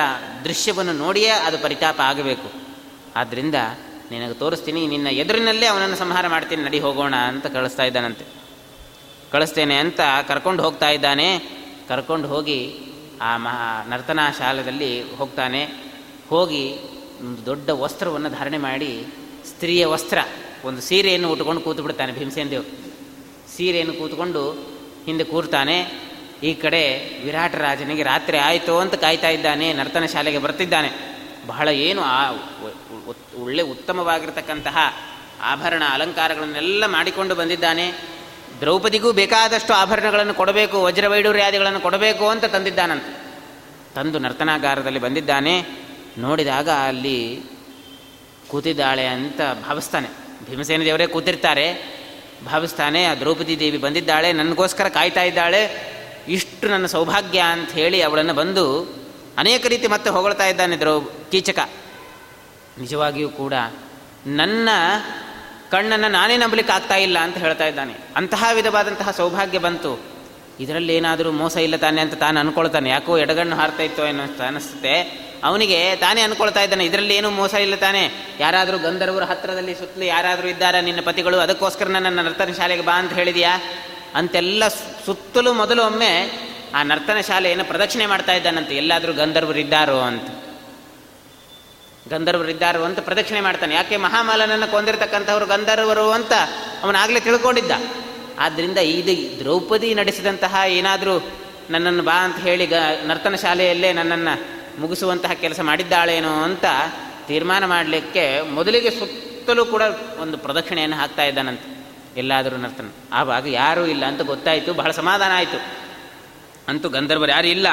ದೃಶ್ಯವನ್ನು ನೋಡಿಯೇ ಅದು ಪರಿತಾಪ ಆಗಬೇಕು. ಆದ್ದರಿಂದ ನಿನಗೆ ತೋರಿಸ್ತೀನಿ, ನಿನ್ನ ಎದುರಿನಲ್ಲೇ ಅವನನ್ನು ಸಂಹಾರ ಮಾಡ್ತೀನಿ, ನಡಿ ಹೋಗೋಣ ಅಂತ ಕಳಿಸ್ತಾ ಇದ್ದಾನಂತೆ. ಕಳಿಸ್ತೇನೆ ಅಂತ ಕರ್ಕೊಂಡು ಹೋಗ್ತಾ ಇದ್ದಾನೆ. ಕರ್ಕೊಂಡು ಹೋಗಿ ಆ ಮಹಾ ನರ್ತನಾ ಶಾಲೆಯಲ್ಲಿ ಹೋಗ್ತಾನೆ. ಹೋಗಿ ಒಂದು ದೊಡ್ಡ ವಸ್ತ್ರವನ್ನು ಧಾರಣೆ ಮಾಡಿ ಸ್ತ್ರೀಯ ವಸ್ತ್ರ, ಒಂದು ಸೀರೆಯನ್ನು ಉಟ್ಕೊಂಡು ಕೂತು ಬಿಡ್ತಾನೆ ಭೀಮಸೇನ ದೇವ್ ಸೀರೆಯನ್ನು ಕೂತ್ಕೊಂಡು ಹಿಂದೆ ಕೂರ್ತಾನೆ, ಈ ಕಡೆ ವಿರಾಟ ರಾಜನಿಗೆ ರಾತ್ರಿ ಆಯಿತು ಅಂತ ಕಾಯ್ತಾ ಇದ್ದಾನೆ, ನರ್ತನ ಶಾಲೆಗೆ ಬರ್ತಿದ್ದಾನೆ. ಬಹಳ ಏನು ಆ ಒಳ್ಳೆ ಉತ್ತಮವಾಗಿರ್ತಕ್ಕಂತಹ ಆಭರಣ ಅಲಂಕಾರಗಳನ್ನೆಲ್ಲ ಮಾಡಿಕೊಂಡು ಬಂದಿದ್ದಾನೆ. ದ್ರೌಪದಿಗೂ ಬೇಕಾದಷ್ಟು ಆಭರಣಗಳನ್ನು ಕೊಡಬೇಕು ವಜ್ರವೈಡೂರ್ಯಾದಿಗಳನ್ನು ಕೊಡಬೇಕು ಅಂತ ತಂದಿದ್ದಾನಂತ. ತಂದು ನರ್ತನಾಗಾರದಲ್ಲಿ ಬಂದಿದ್ದಾನೆ. ನೋಡಿದಾಗ ಅಲ್ಲಿ ಕೂತಿದ್ದಾಳೆ ಅಂತ ಭಾವಿಸ್ತಾನೆ. ಭೀಮಸೇನ ದೇವರೇ ಕೂತಿರ್ತಾರೆ. ಭಾವಿಸ್ತಾನೆ, ಆ ದ್ರೌಪದಿ ದೇವಿ ಬಂದಿದ್ದಾಳೆ, ನನಗೋಸ್ಕರ ಕಾಯ್ತಾ ಇದ್ದಾಳೆ. ಇಷ್ಟು ನನ್ನ ಸೌಭಾಗ್ಯ ಅಂತ ಹೇಳಿ ಅವಳನ್ನು ಬಂದು ಅನೇಕ ರೀತಿ ಮತ್ತೆ ಹೊಗಳ್ತಾ ಇದ್ದಾನೆ ದ್ರೌ, ಕೀಚಕ. ನಿಜವಾಗಿಯೂ ಕೂಡ ನನ್ನ ಕಣ್ಣನ್ನು ನಾನೇ ನಂಬಲಿಕ್ಕೆ ಆಗ್ತಾ ಇಲ್ಲ ಅಂತ ಹೇಳ್ತಾ ಇದ್ದಾನೆ. ಅಂತಹ ವಿಧವಾದಂತಹ ಸೌಭಾಗ್ಯ ಬಂತು. ಇದರಲ್ಲಿ ಏನಾದರೂ ಮೋಸ ಇಲ್ಲ ತಾನೆ ಅಂತ ತಾನು ಅನ್ಕೊಳ್ತಾನೆ. ಯಾಕೋ ಎಡಗಣ್ಣು ಹಾರ್ತಾ ಇತ್ತು ಅನ್ನೋ ಅನಿಸುತ್ತೆ ಅವನಿಗೆ ತಾನೇ ಅನ್ಕೊಳ್ತಾ ಇದ್ದಾನೆ, ಇದರಲ್ಲಿ ಏನೂ ಮೋಸ ಇಲ್ಲ ತಾನೆ. ಯಾರಾದರೂ ಗಂಧರ್ವರ ಹತ್ತಿರದಲ್ಲಿ ಸುತ್ತಲೂ ಯಾರಾದರೂ ಇದ್ದಾರಾ ನಿನ್ನ ಪತಿಗಳು? ಅದಕ್ಕೋಸ್ಕರ ನನ್ನ ನರ್ತನ ಶಾಲೆಗೆ ಬಾ ಅಂತ ಹೇಳಿದೆಯಾ? ಅಂತೆಲ್ಲ ಸುತ್ತಲೂ ಮೊದಲು ಒಮ್ಮೆ ಆ ನರ್ತನ ಶಾಲೆಯನ್ನು ಪ್ರದಕ್ಷಿಣೆ ಮಾಡ್ತಾ ಇದ್ದಾನಂತೆ. ಎಲ್ಲಾದರೂ ಗಂಧರ್ವರಿದ್ದಾರೋ ಅಂತ. ಗಂಧರ್ವರಿದ್ದಾರೋ ಅಂತ ಪ್ರದಕ್ಷಿಣೆ ಮಾಡ್ತಾನೆ. ಯಾಕೆ ಮಹಾಮಾಲನನ್ನು ಕೊಂದಿರತಕ್ಕಂಥವ್ರು ಗಂಧರ್ವರು ಅಂತ ಅವನಾಗಲೇ ತಿಳ್ಕೊಂಡಿದ್ದ. ಆದ್ದರಿಂದ ಇದು ದ್ರೌಪದಿ ನಡೆಸಿದಂತಹ ಏನಾದರೂ ನನ್ನನ್ನು ಬಾ ಅಂತ ಹೇಳಿ ಗ, ನರ್ತನ ಶಾಲೆಯಲ್ಲೇ ನನ್ನನ್ನು ಮುಗಿಸುವಂತಹ ಕೆಲಸ ಮಾಡಿದ್ದಾಳೇನೋ ಅಂತ ತೀರ್ಮಾನ ಮಾಡಲಿಕ್ಕೆ ಮೊದಲಿಗೆ ಸುತ್ತಲೂ ಕೂಡ ಒಂದು ಪ್ರದಕ್ಷಿಣೆಯನ್ನು ಹಾಕ್ತಾ ಇದ್ದಾನಂತೆ. ಎಲ್ಲಾದರೂ ನರ್ತನ. ಆವಾಗ ಯಾರೂ ಇಲ್ಲ ಅಂತ ಗೊತ್ತಾಯಿತು. ಬಹಳ ಸಮಾಧಾನ ಆಯಿತು. ಅಂತೂ ಗಂಧರ್ವರು ಯಾರು ಇಲ್ಲ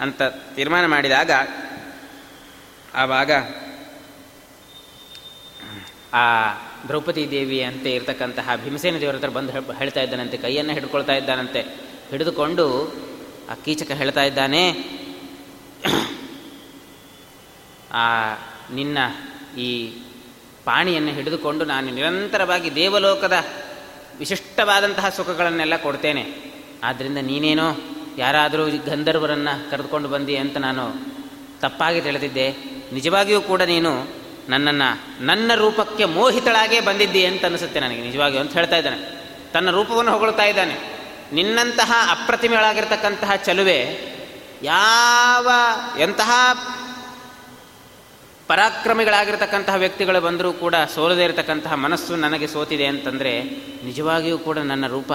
ಅಂತ ತೀರ್ಮಾನ ಮಾಡಿದಾಗ ಆವಾಗ ಆ ದ್ರೌಪದಿ ದೇವಿ ಅಂತ ಇರತಕ್ಕಂತಹ ಭೀಮಸೇನ ದೇವರ ಹತ್ರ ಬಂದು ಹೇಳ್ತಾ ಇದ್ದಾನಂತೆ. ಕೈಯನ್ನು ಹಿಡ್ಕೊಳ್ತಾ ಇದ್ದಾನಂತೆ. ಹಿಡಿದುಕೊಂಡು ಆ ಕೀಚಕ ಹೇಳ್ತಾ ಇದ್ದಾನೆ ಆ ನಿನ್ನ ಈ ಪಾಣಿಯನ್ನು ಹಿಡಿದುಕೊಂಡು ನಾನು ನಿರಂತರವಾಗಿ ದೇವಲೋಕದ ವಿಶಿಷ್ಟವಾದಂತಹ ಸುಖಗಳನ್ನೆಲ್ಲ ಕೊಡ್ತೇನೆ. ಆದ್ದರಿಂದ ನೀನೇನೋ ಯಾರಾದರೂ ಗಂಧರ್ವರನ್ನು ಕರೆದುಕೊಂಡು ಬಂದಿ ಅಂತ ನಾನು ತಪ್ಪಾಗಿ ತಿಳಿದಿದ್ದೆ. ನಿಜವಾಗಿಯೂ ಕೂಡ ನೀನು ನನ್ನನ್ನು, ನನ್ನ ರೂಪಕ್ಕೆ ಮೋಹಿತಳಾಗೇ ಬಂದಿದ್ದಿ ಅಂತ ಅನಿಸುತ್ತೆ ನನಗೆ. ನಿಜವಾಗಿಯೂ ಅಂತ ಹೇಳ್ತಾ ಇದ್ದಾನೆ. ತನ್ನ ರೂಪವನ್ನು ಹೊಗಳ್ತಾ ಇದ್ದಾನೆ. ನಿನ್ನಂತಹ ಅಪ್ರತಿಮೆಗಳಾಗಿರ್ತಕ್ಕಂತಹ ಚಲುವೆ ಯಾವ ಎಂತಹ ಪರಾಕ್ರಮಿಗಳಾಗಿರ್ತಕ್ಕಂತಹ ವ್ಯಕ್ತಿಗಳು ಬಂದರೂ ಕೂಡ ಸೋಲದೇ ಇರತಕ್ಕಂತಹ ಮನಸ್ಸು ನನಗೆ ಸೋತಿದೆ ಅಂತಂದರೆ ನಿಜವಾಗಿಯೂ ಕೂಡ ನನ್ನ ರೂಪ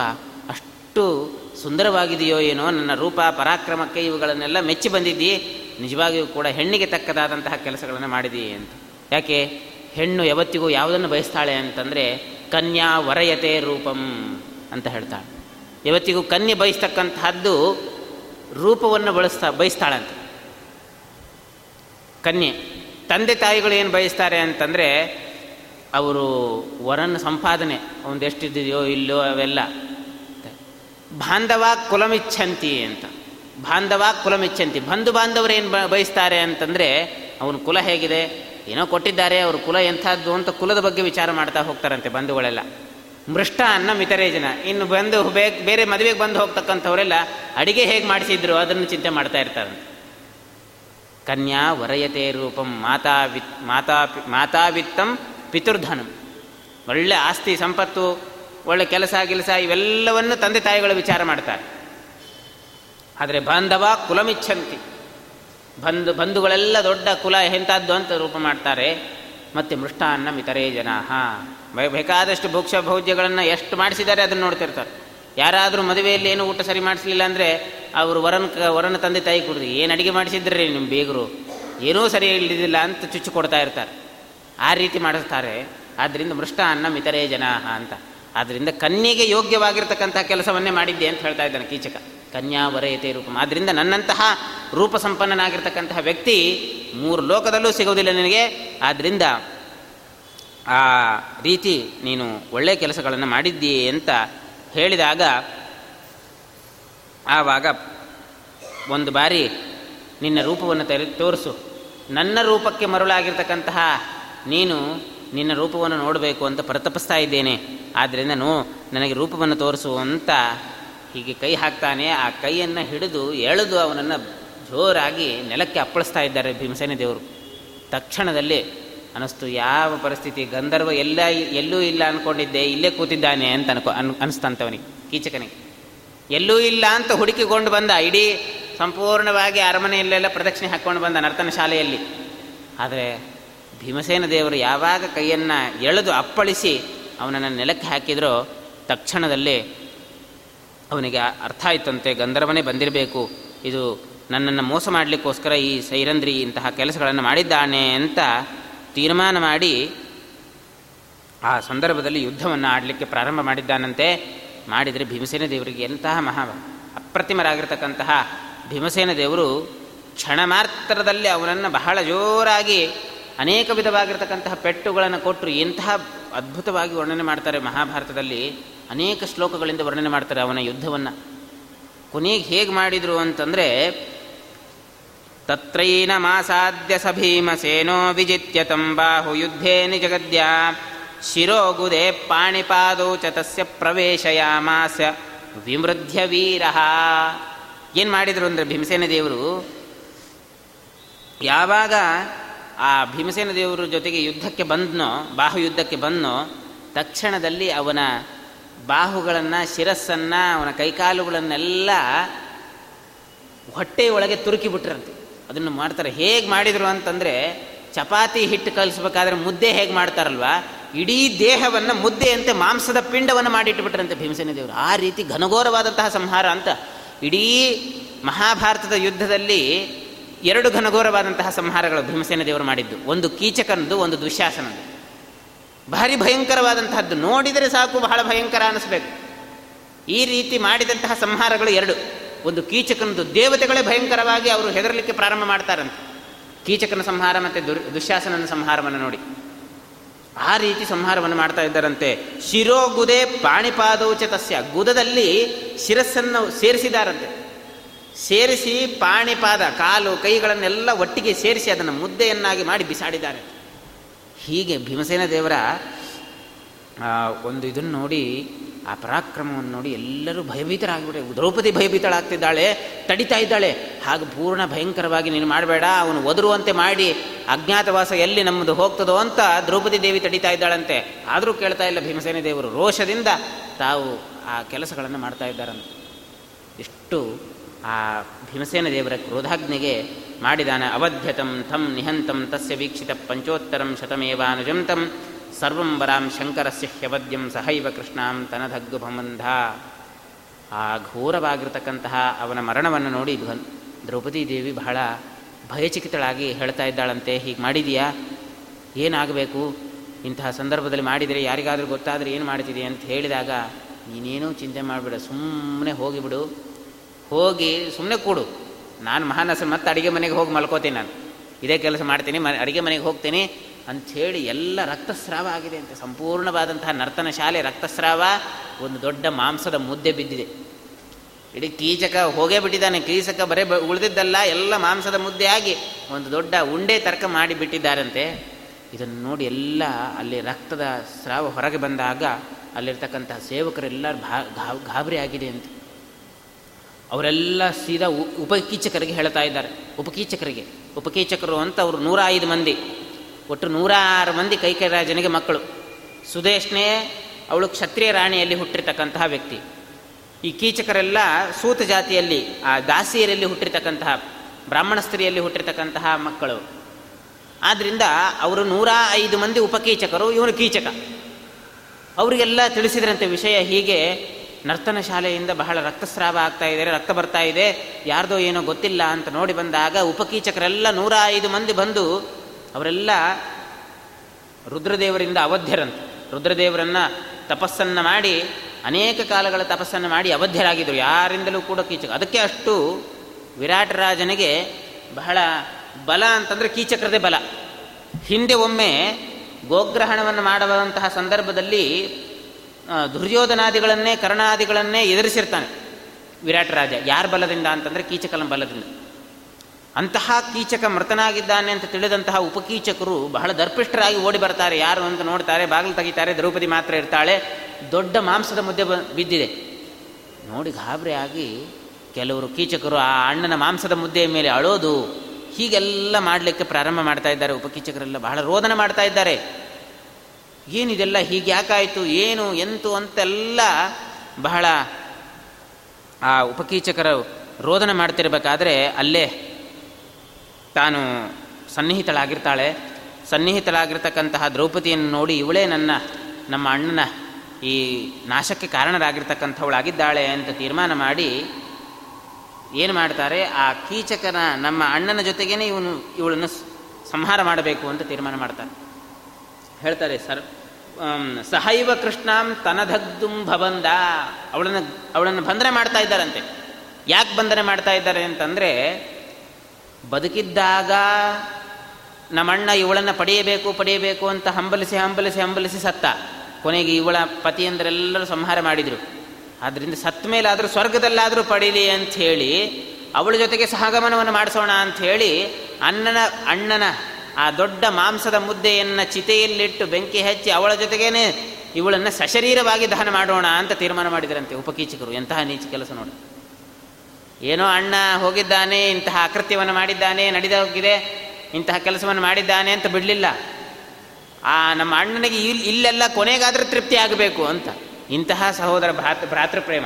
ಅಷ್ಟು ಸುಂದರವಾಗಿದೆಯೋ ಏನೋ ನನ್ನ ರೂಪ ಪರಾಕ್ರಮಕ್ಕೆ ಇವುಗಳನ್ನೆಲ್ಲ ಮೆಚ್ಚಿ ಬಂದಿದ್ದೀ ನಿಜವಾಗಿಯೂ ಕೂಡ ಹೆಣ್ಣಿಗೆ ತಕ್ಕದಾದಂತಹ ಕೆಲಸಗಳನ್ನು ಮಾಡಿದೀ ಅಂತ. ಯಾಕೆ? ಹೆಣ್ಣು ಯಾವತ್ತಿಗೂ ಯಾವುದನ್ನು ಬಯಸ್ತಾಳೆ ಅಂತಂದರೆ ಕನ್ಯಾ ವರಯತೆ ರೂಪಂ ಅಂತ ಹೇಳ್ತಾಳೆ. ಯಾವತ್ತಿಗೂ ಕನ್ಯೆ ಬಯಸ್ತಕ್ಕಂತಹದ್ದು ರೂಪವನ್ನು ಬಳಸ್ತಾ ಬಯಸ್ತಾಳಂತೆ. ಕನ್ಯೆ. ತಂದೆ ತಾಯಿಗಳು ಏನು ಬಯಸ್ತಾರೆ ಅಂತಂದರೆ, ಅವರು ವರನ ಸಂಪಾದನೆ ಎಷ್ಟಿದೆಯೋ ಇಲ್ಲೋ, ಅವೆಲ್ಲ. ಬಾಂಧವ ಕುಲಮಿಚ್ಛಂತಿ ಅಂತ. ಬಾಂಧವ ಕುಲಮಿಚ್ಛಂತಿ. ಬಂಧು ಬಾಂಧವರು ಏನು ಬಯಸ್ತಾರೆ ಅಂತಂದರೆ, ಅವನ ಕುಲ ಹೇಗಿದೆ? ಏನೋ ಕೊಟ್ಟಿದ್ದಾರೆ, ಅವ್ರ ಕುಲ ಎಂಥದ್ದು ಅಂತ ಕುಲದ ಬಗ್ಗೆ ವಿಚಾರ ಮಾಡ್ತಾ ಹೋಗ್ತಾರಂತೆ ಬಂಧುಗಳೆಲ್ಲ. ಮೃಷ್ಟ, ಅನ್ನ, ಮಿತರೇ ಜನ. ಇನ್ನು ಬಂದು ಬೇರೆ ಮದುವೆಗೆ ಬಂದು ಹೋಗ್ತಕ್ಕಂಥವರೆಲ್ಲ ಅಡಿಗೆ ಹೇಗೆ ಮಾಡಿಸಿದ್ರು, ಅದನ್ನು ಚಿಂತೆ ಮಾಡ್ತಾ ಇರ್ತಾರಂತೆ. ಕನ್ಯಾ ವರಯತೆ ರೂಪಂ ಮಾತಾ ವಿತ್ ಮಾತಾ ಮಾತಾವಿತ್ತಂ ಪಿತೃಧನಂ. ಒಳ್ಳೆ ಆಸ್ತಿ ಸಂಪತ್ತು, ಒಳ್ಳೆ ಕೆಲಸ ಗಿಲಸ ಇವೆಲ್ಲವನ್ನು ತಂದೆ ತಾಯಿಗಳು ವಿಚಾರ ಮಾಡ್ತಾರೆ. ಆದರೆ ಬಾಂಧವ ಕುಲಮಿಚ್ಛಂತಿ. ಬಂಧು, ಬಂಧುಗಳೆಲ್ಲ ದೊಡ್ಡ ಕುಲ ಎಂಥದ್ದು ಅಂತ ರೂಪ ಮಾಡ್ತಾರೆ. ಮತ್ತು ಮೃಷ್ಟಾನ್ನ ಮಿತರೇ ಜನ ಬೇಕಾದಷ್ಟು ಭೋಕ್ಷ ಭೌಜ್ಯಗಳನ್ನು ಎಷ್ಟು ಮಾಡಿಸಿದ್ದಾರೆ ಅದನ್ನು ನೋಡ್ತಿರ್ತಾರೆ. ಯಾರಾದರೂ ಮದುವೆಯಲ್ಲಿ ಏನು ಊಟ ಸರಿ ಮಾಡಿಸಲಿಲ್ಲ ಅಂದರೆ ಅವರು ವರನ ವರನ ತಂದೆ ತಾಯಿ ಕುಡ್ರಿ ಏನು ಅಡುಗೆ ಮಾಡಿಸಿದ್ರಿ ನಿಮ್ಮ ಬೇಗರು? ಏನೂ ಸರಿ ಇಳಿದಿಲ್ಲ ಅಂತ ಚುಚ್ಚು ಕೊಡ್ತಾ ಇರ್ತಾರೆ. ಆ ರೀತಿ ಮಾಡಿಸ್ತಾರೆ. ಆದ್ದರಿಂದ ಮೃಷ್ಟ ಅನ್ನ ಮಿತರೇ ಜನ ಅಂತ. ಆದ್ದರಿಂದ ಕನ್ಯೆಗೆ ಯೋಗ್ಯವಾಗಿರ್ತಕ್ಕಂಥ ಕೆಲಸವನ್ನೇ ಮಾಡಿದ್ದೆ ಅಂತ ಹೇಳ್ತಾ ಇದ್ದಾನೆ ಕೀಚಕ. ಕನ್ಯಾ ವರಯತೆ ರೂಪ. ಆದ್ದರಿಂದ ನನ್ನಂತಹ ರೂಪ ಸಂಪನ್ನನಾಗಿರ್ತಕ್ಕಂತಹ ವ್ಯಕ್ತಿ ಮೂರು ಲೋಕದಲ್ಲೂ ಸಿಗೋದಿಲ್ಲ ನಿನಗೆ. ಆದ್ದರಿಂದ ಆ ರೀತಿ ನೀನು ಒಳ್ಳೆಯ ಕೆಲಸಗಳನ್ನು ಮಾಡಿದ್ದೀ ಅಂತ ಹೇಳಿದಾಗ ಆವಾಗ ಒಂದು ಬಾರಿ ನಿನ್ನ ರೂಪವನ್ನು ತೆರೆ, ತೋರಿಸು. ನನ್ನ ರೂಪಕ್ಕೆ ಮರುಳಾಗಿರ್ತಕ್ಕಂತಹ ನೀನು ನಿನ್ನ ರೂಪವನ್ನು ನೋಡಬೇಕು ಅಂತ ಪ್ರತಪಿಸ್ತಾ ಇದ್ದೇನೆ. ಆದ್ದರಿಂದ ನೋ, ನನಗೆ ರೂಪವನ್ನು ತೋರಿಸು ಅಂತ ಹೀಗೆ ಕೈ ಹಾಕ್ತಾನೆ. ಆ ಕೈಯನ್ನು ಹಿಡಿದು ಎಳೆದು ಅವನನ್ನು ಜೋರಾಗಿ ನೆಲಕ್ಕೆ ಅಪ್ಪಳಿಸ್ತಾ ಇದ್ದಾರೆ ಭೀಮಸೇನ ದೇವರು. ತಕ್ಷಣದಲ್ಲಿ ಅನಿಸ್ತು, ಯಾವ ಪರಿಸ್ಥಿತಿ? ಗಂಧರ್ವ ಎಲ್ಲ ಎಲ್ಲೂ ಇಲ್ಲ ಅಂದ್ಕೊಂಡಿದ್ದೆ ಇಲ್ಲೇ ಕೂತಿದ್ದಾನೆ ಅಂತ ಅನ್ಕೊ ಅನ್ ಅನಿಸ್ತಂತವನಿಗೆ, ಕೀಚಕನಿಗೆ. ಎಲ್ಲೂ ಇಲ್ಲ ಅಂತ ಹುಡುಕಿಕೊಂಡು ಬಂದ, ಇಡೀ ಸಂಪೂರ್ಣವಾಗಿ ಅರಮನೆಯಲ್ಲೆಲ್ಲ ಪ್ರದಕ್ಷಿಣೆ ಹಾಕ್ಕೊಂಡು ಬಂದ ನರ್ತನ ಶಾಲೆಯಲ್ಲಿ. ಆದರೆ ಭೀಮಸೇನ ದೇವರು ಯಾವಾಗ ಕೈಯನ್ನು ಎಳೆದು ಅಪ್ಪಳಿಸಿ ಅವನನ್ನು ನೆಲಕ್ಕೆ ಹಾಕಿದ್ರೋ, ತಕ್ಷಣದಲ್ಲಿ ಅವನಿಗೆ ಅರ್ಥ ಆಯ್ತಂತೆ, ಗಂಧರ್ವನೇ ಬಂದಿರಬೇಕು. ಇದು ನನ್ನನ್ನು ಮೋಸ ಮಾಡಲಿಕ್ಕೋಸ್ಕರ ಈ ಸೈರಂದ್ರಿ ಇಂತಹ ಕೆಲಸಗಳನ್ನು ಮಾಡಿದ್ದಾನೆ ಅಂತ ತೀರ್ಮಾನ ಮಾಡಿ ಆ ಸಂದರ್ಭದಲ್ಲಿ ಯುದ್ಧವನ್ನು ಆಡಲಿಕ್ಕೆ ಪ್ರಾರಂಭ ಮಾಡಿದ್ದಾನಂತೆ. ಮಾಡಿದರೆ ಭೀಮಸೇನ ದೇವರಿಗೆ ಎಂತಹ ಮಹಾ ಅಪ್ರತಿಮರಾಗಿರ್ತಕ್ಕಂತಹ ಭೀಮಸೇನ ದೇವರು ಕ್ಷಣ ಮಾತ್ರದಲ್ಲಿ ಅವನನ್ನು ಬಹಳ ಜೋರಾಗಿ ಅನೇಕ ವಿಧವಾಗಿರ್ತಕ್ಕಂತಹ ಪೆಟ್ಟುಗಳನ್ನು ಕೊಟ್ಟರು. ಎಂತಹ ಅದ್ಭುತವಾಗಿ ವರ್ಣನೆ ಮಾಡ್ತಾರೆ ಮಹಾಭಾರತದಲ್ಲಿ. ಅನೇಕ ಶ್ಲೋಕಗಳಿಂದ ವರ್ಣನೆ ಮಾಡ್ತಾರೆ ಅವನ ಯುದ್ಧವನ್ನು. ಕೊನೆಗೆ ಹೇಗೆ ಮಾಡಿದರು ಅಂತಂದರೆ ಭೀಮಸೇನೋ ವಿಜಿತ್ಯ ತಂಬಾಹು ಯುದ್ಧೇ ನಿಜಗದ್ಯ ಶಿರೋಗುದೆ ಪಾಣಿಪಾದೌ ಚ ತಸ್ಯ ಪ್ರವೇಶಯಾಮಾಸ ವಿಮೃಧ್ಯ ವೀರ ಏನು ಮಾಡಿದರು ಅಂದರೆ ಭೀಮಸೇನ ದೇವರು? ಯಾವಾಗ ಆ ಭೀಮಸೇನ ದೇವರ ಜೊತೆಗೆ ಯುದ್ಧಕ್ಕೆ ಬಂದನೋ ಬಾಹು ಯುದ್ಧಕ್ಕೆ ಬಂದನೋ, ತಕ್ಷಣದಲ್ಲಿ ಅವನ ಬಾಹುಗಳನ್ನು, ಶಿರಸ್ಸನ್ನು, ಅವನ ಕೈಕಾಲುಗಳನ್ನೆಲ್ಲ ಹೊಟ್ಟೆಯೊಳಗೆ ತುರುಕಿ ಬಿಟ್ರಂತೆ ಅದನ್ನು ಮಾಡ್ತಾರೆ. ಹೇಗೆ ಮಾಡಿದರು ಅಂತಂದರೆ ಚಪಾತಿ ಹಿಟ್ಟು ಕಲಿಸ್ಬೇಕಾದ್ರೆ ಮುದ್ದೆ ಹೇಗೆ ಮಾಡ್ತಾರಲ್ವ? ಇಡೀ ದೇಹವನ್ನು ಮುದ್ದೆಯಂತೆ ಮಾಂಸದ ಪಿಂಡವನ್ನು ಮಾಡಿಟ್ಟುಬಿಟ್ರಂತೆ ಭೀಮಸೇನ ದೇವರು. ಆ ರೀತಿ ಘನಘೋರವಾದಂತಹ ಸಂಹಾರ ಅಂತ ಇಡೀ ಮಹಾಭಾರತದ ಯುದ್ಧದಲ್ಲಿ ಎರಡು ಘನಘೋರವಾದಂತಹ ಸಂಹಾರಗಳು ಭೀಮಸೇನ ದೇವರು ಮಾಡಿದ್ದು. ಒಂದು ಕೀಚಕನದು ಒಂದು ದುಶ್ಯಾಸನದು ಭಾರಿ ಭಯಂಕರವಾದಂತಹದ್ದು. ನೋಡಿದರೆ ಸಾಕು, ಬಹಳ ಭಯಂಕರ ಅನ್ನಿಸ್ಬೇಕು ಈ ರೀತಿ ಮಾಡಿದಂತಹ ಸಂಹಾರಗಳು ಎರಡು. ಒಂದು ಕೀಚಕನದು ದೇವತೆಗಳೇ ಭಯಂಕರವಾಗಿ ಅವರು ಹೆದರಲಿಕ್ಕೆ ಪ್ರಾರಂಭ ಮಾಡ್ತಾರಂತೆ. ಕೀಚಕನ ಸಂಹಾರ ಮತ್ತು ದುರ್, ದುಶ್ಯಾಸನನ ಸಂಹಾರವನ್ನು ನೋಡಿ. ಆ ರೀತಿ ಸಂಹಾರವನ್ನು ಮಾಡ್ತಾ ಇದ್ದಾರಂತೆ. ಶಿರೋಗುದೆ ಪಾಣಿಪಾದೌಚ ತಸ್ಯ. ಗುದದಲ್ಲಿ ಶಿರಸ್ಸನ್ನು ಸೇರಿಸಿದಾರಂತೆ. ಸೇರಿಸಿ ಪಾಣಿಪಾದ, ಕಾಲು, ಕೈಗಳನ್ನೆಲ್ಲ ಒಟ್ಟಿಗೆ ಸೇರಿಸಿ ಅದನ್ನು ಮುದ್ದೆಯನ್ನಾಗಿ ಮಾಡಿ ಬಿಸಾಡಿದ್ದಾರೆ ಹೀಗೆ ಭೀಮಸೇನ ದೇವರ ಒಂದು ಇದನ್ನು ನೋಡಿ ಆ ಪರಾಕ್ರಮವನ್ನು ನೋಡಿ ಎಲ್ಲರೂ ಭಯಭೀತರಾಗಿಬಿಟ್ಟೆ ದ್ರೌಪದಿ ಭಯಭೀತಳಾಗ್ತಿದ್ದಾಳೆ, ತಡಿತಾ ಇದ್ದಾಳೆ. ಹಾಗೆ ಪೂರ್ಣ ಭಯಂಕರವಾಗಿ ನೀನು ಮಾಡಬೇಡ, ಅವನು ಒದರುವಂತೆ ಮಾಡಿ, ಅಜ್ಞಾತವಾಸ ಎಲ್ಲಿ ನಮ್ಮದು ಹೋಗ್ತದೋ ಅಂತ ದ್ರೌಪದಿ ದೇವಿ ತಡಿತಾ ಇದ್ದಾಳಂತೆ. ಆದರೂ ಕೇಳ್ತಾ ಇಲ್ಲ ಭೀಮಸೇನ ದೇವರು, ರೋಷದಿಂದ ತಾವು ಆ ಕೆಲಸಗಳನ್ನು ಮಾಡ್ತಾ ಇದ್ದಾರಂತೆ. ಇಷ್ಟು ಆ ಭೀಮಸೇನ ದೇವರ ಕ್ರೋಧಾಗ್ನಿಗೆ ಮಾಡಿದಾನೆ, ಅವಧ್ಯತಂ ಥಂ ನಿಹಂತಂ ತಸ್ಯ ವೀಕ್ಷಿತ ಪಂಚೋತ್ತರಂ ಶತಮೇವಾನುಜಂ ಸರ್ವಂ ವರಾಂ ಶಂಕರಸ್ಯ ಹ್ಯವದ್ಯಂ ಸಹೈವ ಕೃಷ್ಣಾಂ ತನಧಗ್ಗು ಭಮಂಧ. ಆ ಘೋರವಾಗಿರ್ತಕ್ಕಂತಹ ಅವನ ಮರಣವನ್ನು ನೋಡಿ ದ್ರೌಪದಿ ದೇವಿ ಬಹಳ ಭಯಚಿಕಿತಳಾಗಿ ಹೇಳ್ತಾ ಇದ್ದಾಳಂತೆ, ಹೀಗೆ ಮಾಡಿದೀಯಾ? ಏನಾಗಬೇಕು? ಇಂತಹ ಸಂದರ್ಭದಲ್ಲಿ ಮಾಡಿದರೆ ಯಾರಿಗಾದರೂ ಗೊತ್ತಾದರೆ ಏನು ಮಾಡ್ತಿದೆ ಅಂತ ಹೇಳಿದಾಗ, ನೀನೇನೂ ಚಿಂತೆ ಮಾಡಿಬಿಡ ಸುಮ್ಮನೆ ಹೋಗಿಬಿಡು ಹೋಗಿ ಸುಮ್ಮನೆ ಕೂಡು. ನಾನು ಮಹಾನಸ ಮತ್ತೆ ಅಡುಗೆ ಮನೆಗೆ ಹೋಗಿ ಮಲ್ಕೋತೀನಿ ನಾನು. ಇದೇ ಕೆಲಸ ಮಾಡ್ತೀನಿ, ಮ, ಅಡುಗೆ ಮನೆಗೆ ಹೋಗ್ತೀನಿ. ಅಂಥೇಳಿ ಎಲ್ಲ ರಕ್ತಸ್ರಾವ ಆಗಿದೆ ಅಂತ, ಸಂಪೂರ್ಣವಾದಂತಹ ನರ್ತನ ಶಾಲೆ ರಕ್ತಸ್ರಾವ, ಒಂದು ದೊಡ್ಡ ಮಾಂಸದ ಮುದ್ದೆ ಬಿದ್ದಿದೆ. ಇಡೀ ಕೀಚಕ ಹೋಗೇ ಬಿಟ್ಟಿದ್ದಾನೆ, ಕೀಚಕ ಬರೇ ಉಳಿದಿದ್ದಲ್ಲ, ಎಲ್ಲ ಮಾಂಸದ ಮುದ್ದೆ ಆಗಿ ಒಂದು ದೊಡ್ಡ ಉಂಡೆ ತರ್ಕ ಮಾಡಿ ಬಿಟ್ಟಿದ್ದಾರಂತೆ. ಇದನ್ನು ನೋಡಿ ಎಲ್ಲ ಅಲ್ಲಿ ರಕ್ತದ ಸ್ರಾವ ಹೊರಗೆ ಬಂದಾಗ ಅಲ್ಲಿರ್ತಕ್ಕಂತಹ ಸೇವಕರೆಲ್ಲ ಗಾಬರಿ ಆಗಿದೆ ಅಂತ. ಅವರೆಲ್ಲ ಸೀದಾ ಉಪಕೀಚಕರಿಗೆ ಹೇಳ್ತಾ ಇದ್ದಾರೆ. ಉಪಕೀಚಕರಿಗೆ, ಉಪಕೀಚಕರು ಅಂತ ಅವರು ನೂರ ಐದು ಮಂದಿ. ಒಟ್ಟು ನೂರಾರು ಮಂದಿ ಕೈಕೈರಾಜನಿಗೆ ಮಕ್ಕಳು. ಸುದೇಶ್ನೇ ಅವಳು ಕ್ಷತ್ರಿಯ ರಾಣಿಯಲ್ಲಿ ಹುಟ್ಟಿರ್ತಕ್ಕಂತಹ ವ್ಯಕ್ತಿ. ಈ ಕೀಚಕರೆಲ್ಲ ಸೂತ ಜಾತಿಯಲ್ಲಿ, ಆ ದಾಸಿಯರಲ್ಲಿ ಹುಟ್ಟಿರ್ತಕ್ಕಂತಹ, ಬ್ರಾಹ್ಮಣ ಸ್ತ್ರೀಯಲ್ಲಿ ಹುಟ್ಟಿರ್ತಕ್ಕಂತಹ ಮಕ್ಕಳು. ಆದ್ದರಿಂದ ಅವರು ನೂರ ಐದು ಮಂದಿ ಉಪಕೀಚಕರು ಇವನು ಕೀಚಕ. ಅವರಿಗೆಲ್ಲ ತಿಳಿಸಿದ್ರಂತೆ ವಿಷಯ ಹೀಗೆ, ನರ್ತನ ಶಾಲೆಯಿಂದ ಬಹಳ ರಕ್ತಸ್ರಾವ ಆಗ್ತಾ ಇದೆ, ರಕ್ತ ಬರ್ತಾ ಇದೆ, ಯಾರ್ದೋ ಏನೋ ಗೊತ್ತಿಲ್ಲ ಅಂತ ನೋಡಿ ಬಂದಾಗ ಉಪಕೀಚಕರೆಲ್ಲ ನೂರ ಐದು ಮಂದಿ ಬಂದು ಅವರೆಲ್ಲ ರುದ್ರದೇವರಿಂದ ಅವಧ್ಯರಂತೆ. ರುದ್ರದೇವರನ್ನ ತಪಸ್ಸನ್ನು ಮಾಡಿ, ಅನೇಕ ಕಾಲಗಳ ತಪಸ್ಸನ್ನು ಮಾಡಿ ಅವಧ್ಯರಾಗಿದ್ದರು ಯಾರಿಂದಲೂ ಕೂಡ ಕೀಚಕ. ಅದಕ್ಕೆ ಅಷ್ಟು ವಿರಾಟ ರಾಜನಿಗೆ ಬಹಳ ಬಲ ಅಂತಂದರೆ ಕೀಚಕರದೇ ಬಲ. ಹಿಂದೆ ಒಮ್ಮೆ ಗೋಗ್ರಹಣವನ್ನು ಮಾಡುವಂತಹ ಸಂದರ್ಭದಲ್ಲಿ ದುರ್ಯೋಧನಾದಿಗಳನ್ನೇ, ಕರ್ಣಾದಿಗಳನ್ನೇ ಎದುರಿಸಿರ್ತಾನೆ ವಿರಾಟ ರಾಜ. ಯಾರ ಬಲದಿಂದ ಅಂತಂದರೆ ಕೀಚಕನ ಬಲದಿಂದ. ಅಂತಹ ಕೀಚಕ ಮೃತನಾಗಿದ್ದಾನೆ ಅಂತ ತಿಳಿದಂತಹ ಉಪಕೀಚಕರು ಬಹಳ ದರ್ಪಿಷ್ಠರಾಗಿ ಓಡಿ ಬರ್ತಾರೆ. ಯಾರು ಅಂತ ನೋಡ್ತಾರೆ, ಬಾಗಿಲು ತೆಗಿತಾರೆ, ದ್ರೌಪದಿ ಮಾತ್ರ ಇರ್ತಾಳೆ. ದೊಡ್ಡ ಮಾಂಸದ ಮುದ್ದೆ ಬಿದ್ದಿದೆ. ನೋಡಿ ಗಾಬರಿ ಆಗಿ ಕೆಲವರು ಕೀಚಕರು ಆ ಅಣ್ಣನ ಮಾಂಸದ ಮುದ್ದೆಯ ಮೇಲೆ ಅಳೋದು. ಹೀಗೆಲ್ಲ ಮಾಡಲಿಕ್ಕೆ ಪ್ರಾರಂಭ ಮಾಡ್ತಾ ಇದ್ದಾರೆ. ಉಪಕೀಚಕರೆಲ್ಲ ಬಹಳ ರೋದನ ಮಾಡ್ತಾ ಇದ್ದಾರೆ. ಏನಿದೆಲ್ಲ ಹೀಗೆ ಯಾಕಾಯಿತು, ಏನು, ಎಂತು ಅಂತೆಲ್ಲ ಬಹಳ ಆ ಉಪಕೀಚಕರ ರೋದನ ಮಾಡ್ತಿರ್ಬೇಕಾದ್ರೆ ಅಲ್ಲೇ ತಾನು ಸನ್ನಿಹಿತಳಾಗಿರ್ತಾಳೆ. ಸನ್ನಿಹಿತಳಾಗಿರ್ತಕ್ಕಂತಹ ದ್ರೌಪದಿಯನ್ನು ನೋಡಿ ಇವಳೇ ನನ್ನ, ನಮ್ಮ ಅಣ್ಣನ ಈ ನಾಶಕ್ಕೆ ಕಾರಣರಾಗಿರ್ತಕ್ಕಂಥವಳಾಗಿದ್ದಾಳೆ ಅಂತ ತೀರ್ಮಾನ ಮಾಡಿ ಏನು ಮಾಡ್ತಾರೆ? ಆ ಕೀಚಕನ ನಮ್ಮ ಅಣ್ಣನ ಜೊತೆಗೇನೆ ಇವನು, ಇವಳನ್ನು ಸಂಹಾರ ಮಾಡಬೇಕು ಅಂತ ತೀರ್ಮಾನ ಮಾಡ್ತಾರೆ. ಹೇಳ್ತಾರೆ, ಸರ್ ಸಹೈವ ಕೃಷ್ಣಾಂ ತನಧಗ್ದುಂ ಭವಂದ. ಅವಳನ್ನು ಅವಳನ್ನು ಬಂಧನೆ ಮಾಡ್ತಾ ಇದ್ದಾರಂತೆ. ಯಾಕೆ ಬಂಧನೆ ಮಾಡ್ತಾ ಇದ್ದಾರೆ ಅಂತಂದರೆ ಬದುಕಿದ್ದಾಗ ನಮ್ಮಣ್ಣ ಇವಳನ್ನು ಪಡೆಯಬೇಕು ಪಡೆಯಬೇಕು ಅಂತ ಹಂಬಲಿಸಿ ಹಂಬಲಿಸಿ ಹಂಬಲಿಸಿ ಸತ್ತ. ಕೊನೆಗೆ ಇವಳ ಪತಿಯಂದರೆಲ್ಲರೂ ಸಂಹಾರ ಮಾಡಿದರು. ಆದ್ದರಿಂದ ಸತ್ತ ಮೇಲಾದರೂ ಸ್ವರ್ಗದಲ್ಲಾದರೂ ಪಡೀಲಿ ಅಂತ ಹೇಳಿ, ಅವಳ ಜೊತೆಗೆ ಸಹಗಮನವನ್ನು ಮಾಡಿಸೋಣ ಅಂಥೇಳಿ ಅಣ್ಣನ ಅಣ್ಣನ ಆ ದೊಡ್ಡ ಮಾಂಸದ ಮುದ್ದೆಯನ್ನು ಚಿತೆಯಲ್ಲಿಟ್ಟು ಬೆಂಕಿ ಹಚ್ಚಿ ಅವಳ ಜೊತೆಗೇನೆ ಇವಳನ್ನು ಸಶರೀರವಾಗಿ ದಹನ ಮಾಡೋಣ ಅಂತ ತೀರ್ಮಾನ ಮಾಡಿದರಂತೆ ಉಪಕೀಚಕರು. ಎಂತಹ ನೀಚ ಕೆಲಸ ನೋಡಿ. ಏನೋ ಅಣ್ಣ ಹೋಗಿದ್ದಾನೆ, ಇಂತಹ ಅಕೃತ್ಯವನ್ನು ಮಾಡಿದ್ದಾನೆ, ನಡೆದ ಹೋಗಿದೆ, ಇಂತಹ ಕೆಲಸವನ್ನು ಮಾಡಿದ್ದಾನೆ ಅಂತ ಬಿಡಲಿಲ್ಲ. ಆ ನಮ್ಮ ಅಣ್ಣನಿಗೆ ಇಲ್ಲಿ ಇಲ್ಲೆಲ್ಲ ಕೊನೆಗಾದರೂ ತೃಪ್ತಿ ಆಗಬೇಕು ಅಂತ. ಇಂತಹ ಸಹೋದರ ಭ್ರಾತೃ, ಭ್ರಾತೃಪ್ರೇಮ.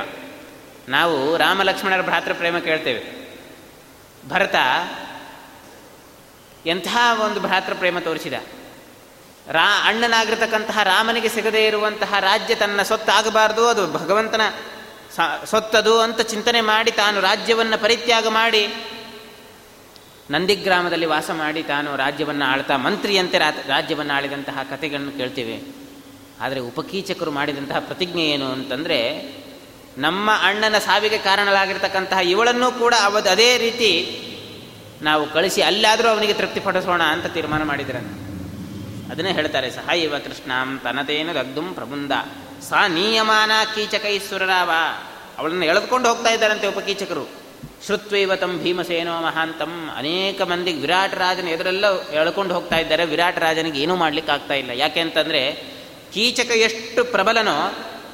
ನಾವು ರಾಮ ಲಕ್ಷ್ಮಣರ ಭ್ರಾತೃಪ್ರೇಮ ಕೇಳ್ತೇವೆ. ಭರತ ಎಂತಹ ಒಂದು ಭ್ರಾತೃಪ್ರೇಮ ತೋರಿಸಿದ. ರಾ, ಅಣ್ಣನಾಗಿರ್ತಕ್ಕಂತಹ ರಾಮನಿಗೆ ಸಿಗದೇ ಇರುವಂತಹ ರಾಜ್ಯ ತನ್ನ ಸೊತ್ತಾಗಬಾರ್ದು ಅದು ಭಗವಂತನ ಸೊತ್ತದು ಅಂತ ಚಿಂತನೆ ಮಾಡಿ ತಾನು ರಾಜ್ಯವನ್ನು ಪರಿತ್ಯಾಗ ಮಾಡಿ ನಂದಿಗ್ರಾಮದಲ್ಲಿ ವಾಸ ಮಾಡಿ ತಾನು ರಾಜ್ಯವನ್ನು ಆಳ್ತಾ ಮಂತ್ರಿಯಂತೆ ರಾಜ್ಯವನ್ನು ಆಳಿದಂತಹ ಕಥೆಗಳನ್ನು ಕೇಳ್ತೀವಿ. ಆದರೆ ಉಪಕೀಚಕರು ಮಾಡಿದಂತಹ ಪ್ರತಿಜ್ಞೆ ಏನು ಅಂತಂದರೆ ನಮ್ಮ ಅಣ್ಣನ ಸಾವಿಗೆ ಕಾರಣರಾಗಿರ್ತಕ್ಕಂತಹ ಇವಳನ್ನೂ ಕೂಡ ಅವದು ಅದೇ ರೀತಿ ನಾವು ಕಳಿಸಿ ಅಲ್ಲಾದರೂ ಅವನಿಗೆ ತೃಪ್ತಿಪಡಿಸೋಣ ಅಂತ ತೀರ್ಮಾನ ಮಾಡಿದ್ರಂತೆ. ಅದನ್ನೇ ಹೇಳ್ತಾರೆ ಸಹ ಇವ ಕೃಷ್ಣಾಂ ತನತೇನು ದಗ್ದುಂ ಪ್ರಬುಂದ ಸಾ ನೀಯಮಾನ ಕೀಚಕೈಶ್ವರರಾವ ಅವಳನ್ನು ಎಳೆದುಕೊಂಡು ಹೋಗ್ತಾ ಇದ್ದಾರಂತೆ ಉಪಕೀಚಕರು. ಶ್ರುತ್ವೈವ ತಂ ಭೀಮಸೇನೋ ಮಹಾಂತಂ. ಅನೇಕ ಮಂದಿಗೆ ವಿರಾಟ್ ರಾಜನ ಎದುರೆಲ್ಲ ಎಳ್ಕೊಂಡು ಹೋಗ್ತಾ ಇದ್ದಾರೆ. ವಿರಾಟ್ ರಾಜನಿಗೆ ಏನೂ ಮಾಡ್ಲಿಕ್ಕೆ ಆಗ್ತಾ ಇಲ್ಲ. ಯಾಕೆ ಅಂತಂದರೆ ಕೀಚಕ ಎಷ್ಟು ಪ್ರಬಲನೋ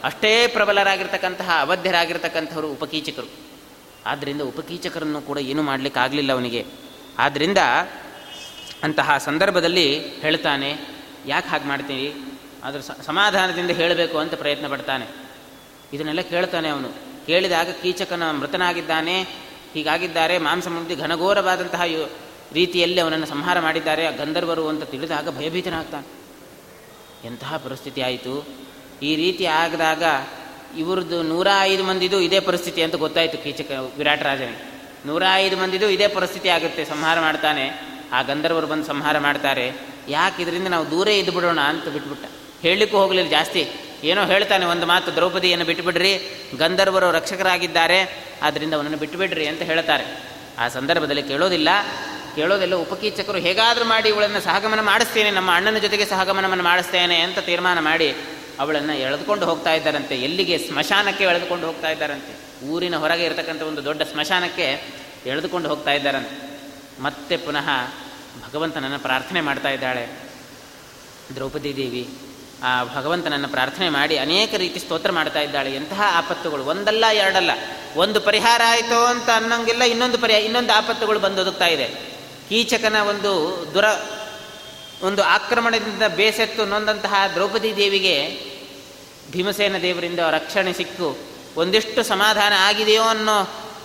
ಅಷ್ಟೇ ಪ್ರಬಲರಾಗಿರ್ತಕ್ಕಂತಹ ಅವಧ್ಯರಾಗಿರ್ತಕ್ಕಂಥವರು ಉಪಕೀಚಕರು. ಆದ್ದರಿಂದ ಉಪಕೀಚಕರನ್ನು ಕೂಡ ಏನು ಮಾಡಲಿಕ್ಕೆ ಆಗಲಿಲ್ಲ ಅವನಿಗೆ. ಆದ್ದರಿಂದ ಅಂತಹ ಸಂದರ್ಭದಲ್ಲಿ ಹೇಳ್ತಾನೆ, ಯಾಕೆ ಹಾಗೆ ಮಾಡ್ತೀನಿ ಅದ್ರ ಸಮಾಧಾನದಿಂದ ಹೇಳಬೇಕು ಅಂತ ಪ್ರಯತ್ನ ಪಡ್ತಾನೆ. ಇದನ್ನೆಲ್ಲ ಕೇಳ್ತಾನೆ ಅವನು. ಕೇಳಿದಾಗ ಕೀಚಕನ ಮೃತನಾಗಿದ್ದಾನೆ, ಹೀಗಾಗಿದ್ದಾರೆ, ಮಾಂಸ ಮುಗ್ಧಿ ಘನಘೋರವಾದಂತಹ ರೀತಿಯಲ್ಲಿ ಅವನನ್ನು ಸಂಹಾರ ಮಾಡಿದ್ದಾರೆ, ಆ ಗಂಧರ್ವರು ಅಂತ ತಿಳಿದಾಗ ಭಯಭೀತನಾಗ್ತಾನೆ. ಎಂತಹ ಪರಿಸ್ಥಿತಿ ಆಯಿತು? ಈ ರೀತಿ ಆಗದಾಗ ಇವ್ರದ್ದು ನೂರ ಐದು ಮಂದಿದು ಇದೇ ಪರಿಸ್ಥಿತಿ ಅಂತ ಗೊತ್ತಾಯಿತು ಕೀಚಕ, ವಿರಾಟ್ ರಾಜನಿಗೆ. ನೂರ ಐದು ಮಂದಿದು ಇದೇ ಪರಿಸ್ಥಿತಿ ಆಗುತ್ತೆ, ಸಂಹಾರ ಮಾಡ್ತಾನೆ. ಆ ಗಂಧರ್ವರು ಬಂದು ಸಂಹಾರ ಮಾಡ್ತಾರೆ. ಯಾಕೆ ಇದರಿಂದ ನಾವು ದೂರೇ ಇದ್ದು ಬಿಡೋಣ ಅಂತ ಬಿಟ್ಬಿಟ್ಟ. ಹೇಳಲಿಕ್ಕೂ ಹೋಗಲಿಲ್ಲ ಜಾಸ್ತಿ. ಏನೋ ಹೇಳ್ತಾನೆ ಒಂದು ಮಾತು, ದ್ರೌಪದಿಯನ್ನು ಬಿಟ್ಟುಬಿಡ್ರಿ ಗಂಧರ್ವರು ರಕ್ಷಕರಾಗಿದ್ದಾರೆ ಆದ್ದರಿಂದ ಅವನನ್ನು ಬಿಟ್ಟುಬಿಡ್ರಿ ಅಂತ ಹೇಳ್ತಾರೆ. ಆ ಸಂದರ್ಭದಲ್ಲಿ ಕೇಳೋದಿಲ್ಲ. ಕೇಳೋದೆಲ್ಲ ಉಪಕೀಚಕರು ಹೇಗಾದರೂ ಮಾಡಿ ಇವಳನ್ನು ಸಹಗಮನ ಮಾಡಿಸ್ತೇನೆ, ನಮ್ಮ ಅಣ್ಣನ ಜೊತೆಗೆ ಸಹಗಮನವನ್ನು ಮಾಡಿಸ್ತೇನೆ ಅಂತ ತೀರ್ಮಾನ ಮಾಡಿ ಅವಳನ್ನು ಎಳೆದುಕೊಂಡು ಹೋಗ್ತಾ ಇದ್ದಾರಂತೆ. ಎಲ್ಲಿಗೆ? ಸ್ಮಶಾನಕ್ಕೆ ಎಳೆದುಕೊಂಡು ಹೋಗ್ತಾ ಇದ್ದಾರಂತೆ. ಊರಿನ ಹೊರಗೆ ಇರತಕ್ಕಂಥ ಒಂದು ದೊಡ್ಡ ಸ್ಮಶಾನಕ್ಕೆ ಎಳೆದುಕೊಂಡು ಹೋಗ್ತಾ ಇದ್ದಾರಂತೆ. ಮತ್ತೆ ಪುನಃ ಭಗವಂತನನ್ನು ಪ್ರಾರ್ಥನೆ ಮಾಡ್ತಾ ಇದ್ದಾಳೆ. ದ್ರೌಪದಿ ದೇವಿ ಆ ಭಗವಂತನನ್ನು ಪ್ರಾರ್ಥನೆ ಮಾಡಿ ಅನೇಕ ರೀತಿ ಸ್ತೋತ್ರ ಮಾಡ್ತಾ ಇದ್ದಾಳೆ. ಎಂತಹ ಆಪತ್ತುಗಳು? ಒಂದಲ್ಲ, ಎರಡಲ್ಲ. ಒಂದು ಪರಿಹಾರ ಆಯಿತು ಅಂತ ಅನ್ನೋಂಗಿಲ್ಲ, ಇನ್ನೊಂದು ಪರಿಹಾರ, ಇನ್ನೊಂದು ಆಪತ್ತುಗಳು ಬಂದು ಒದಗ್ತಾ ಇದೆ. ಕೀಚಕನ ಒಂದು ದುರ, ಒಂದು ಆಕ್ರಮಣದಿಂದ ಬೇಸತ್ತು ನೊಂದಂತಹ ದ್ರೌಪದಿ ದೇವಿಗೆ ಭೀಮಸೇನ ದೇವರಿಂದ ರಕ್ಷಣೆ ಸಿಕ್ಕು. ಒಂದಿಷ್ಟು ಸಮಾಧಾನ ಆಗಿದೆಯೋ ಅನ್ನೋ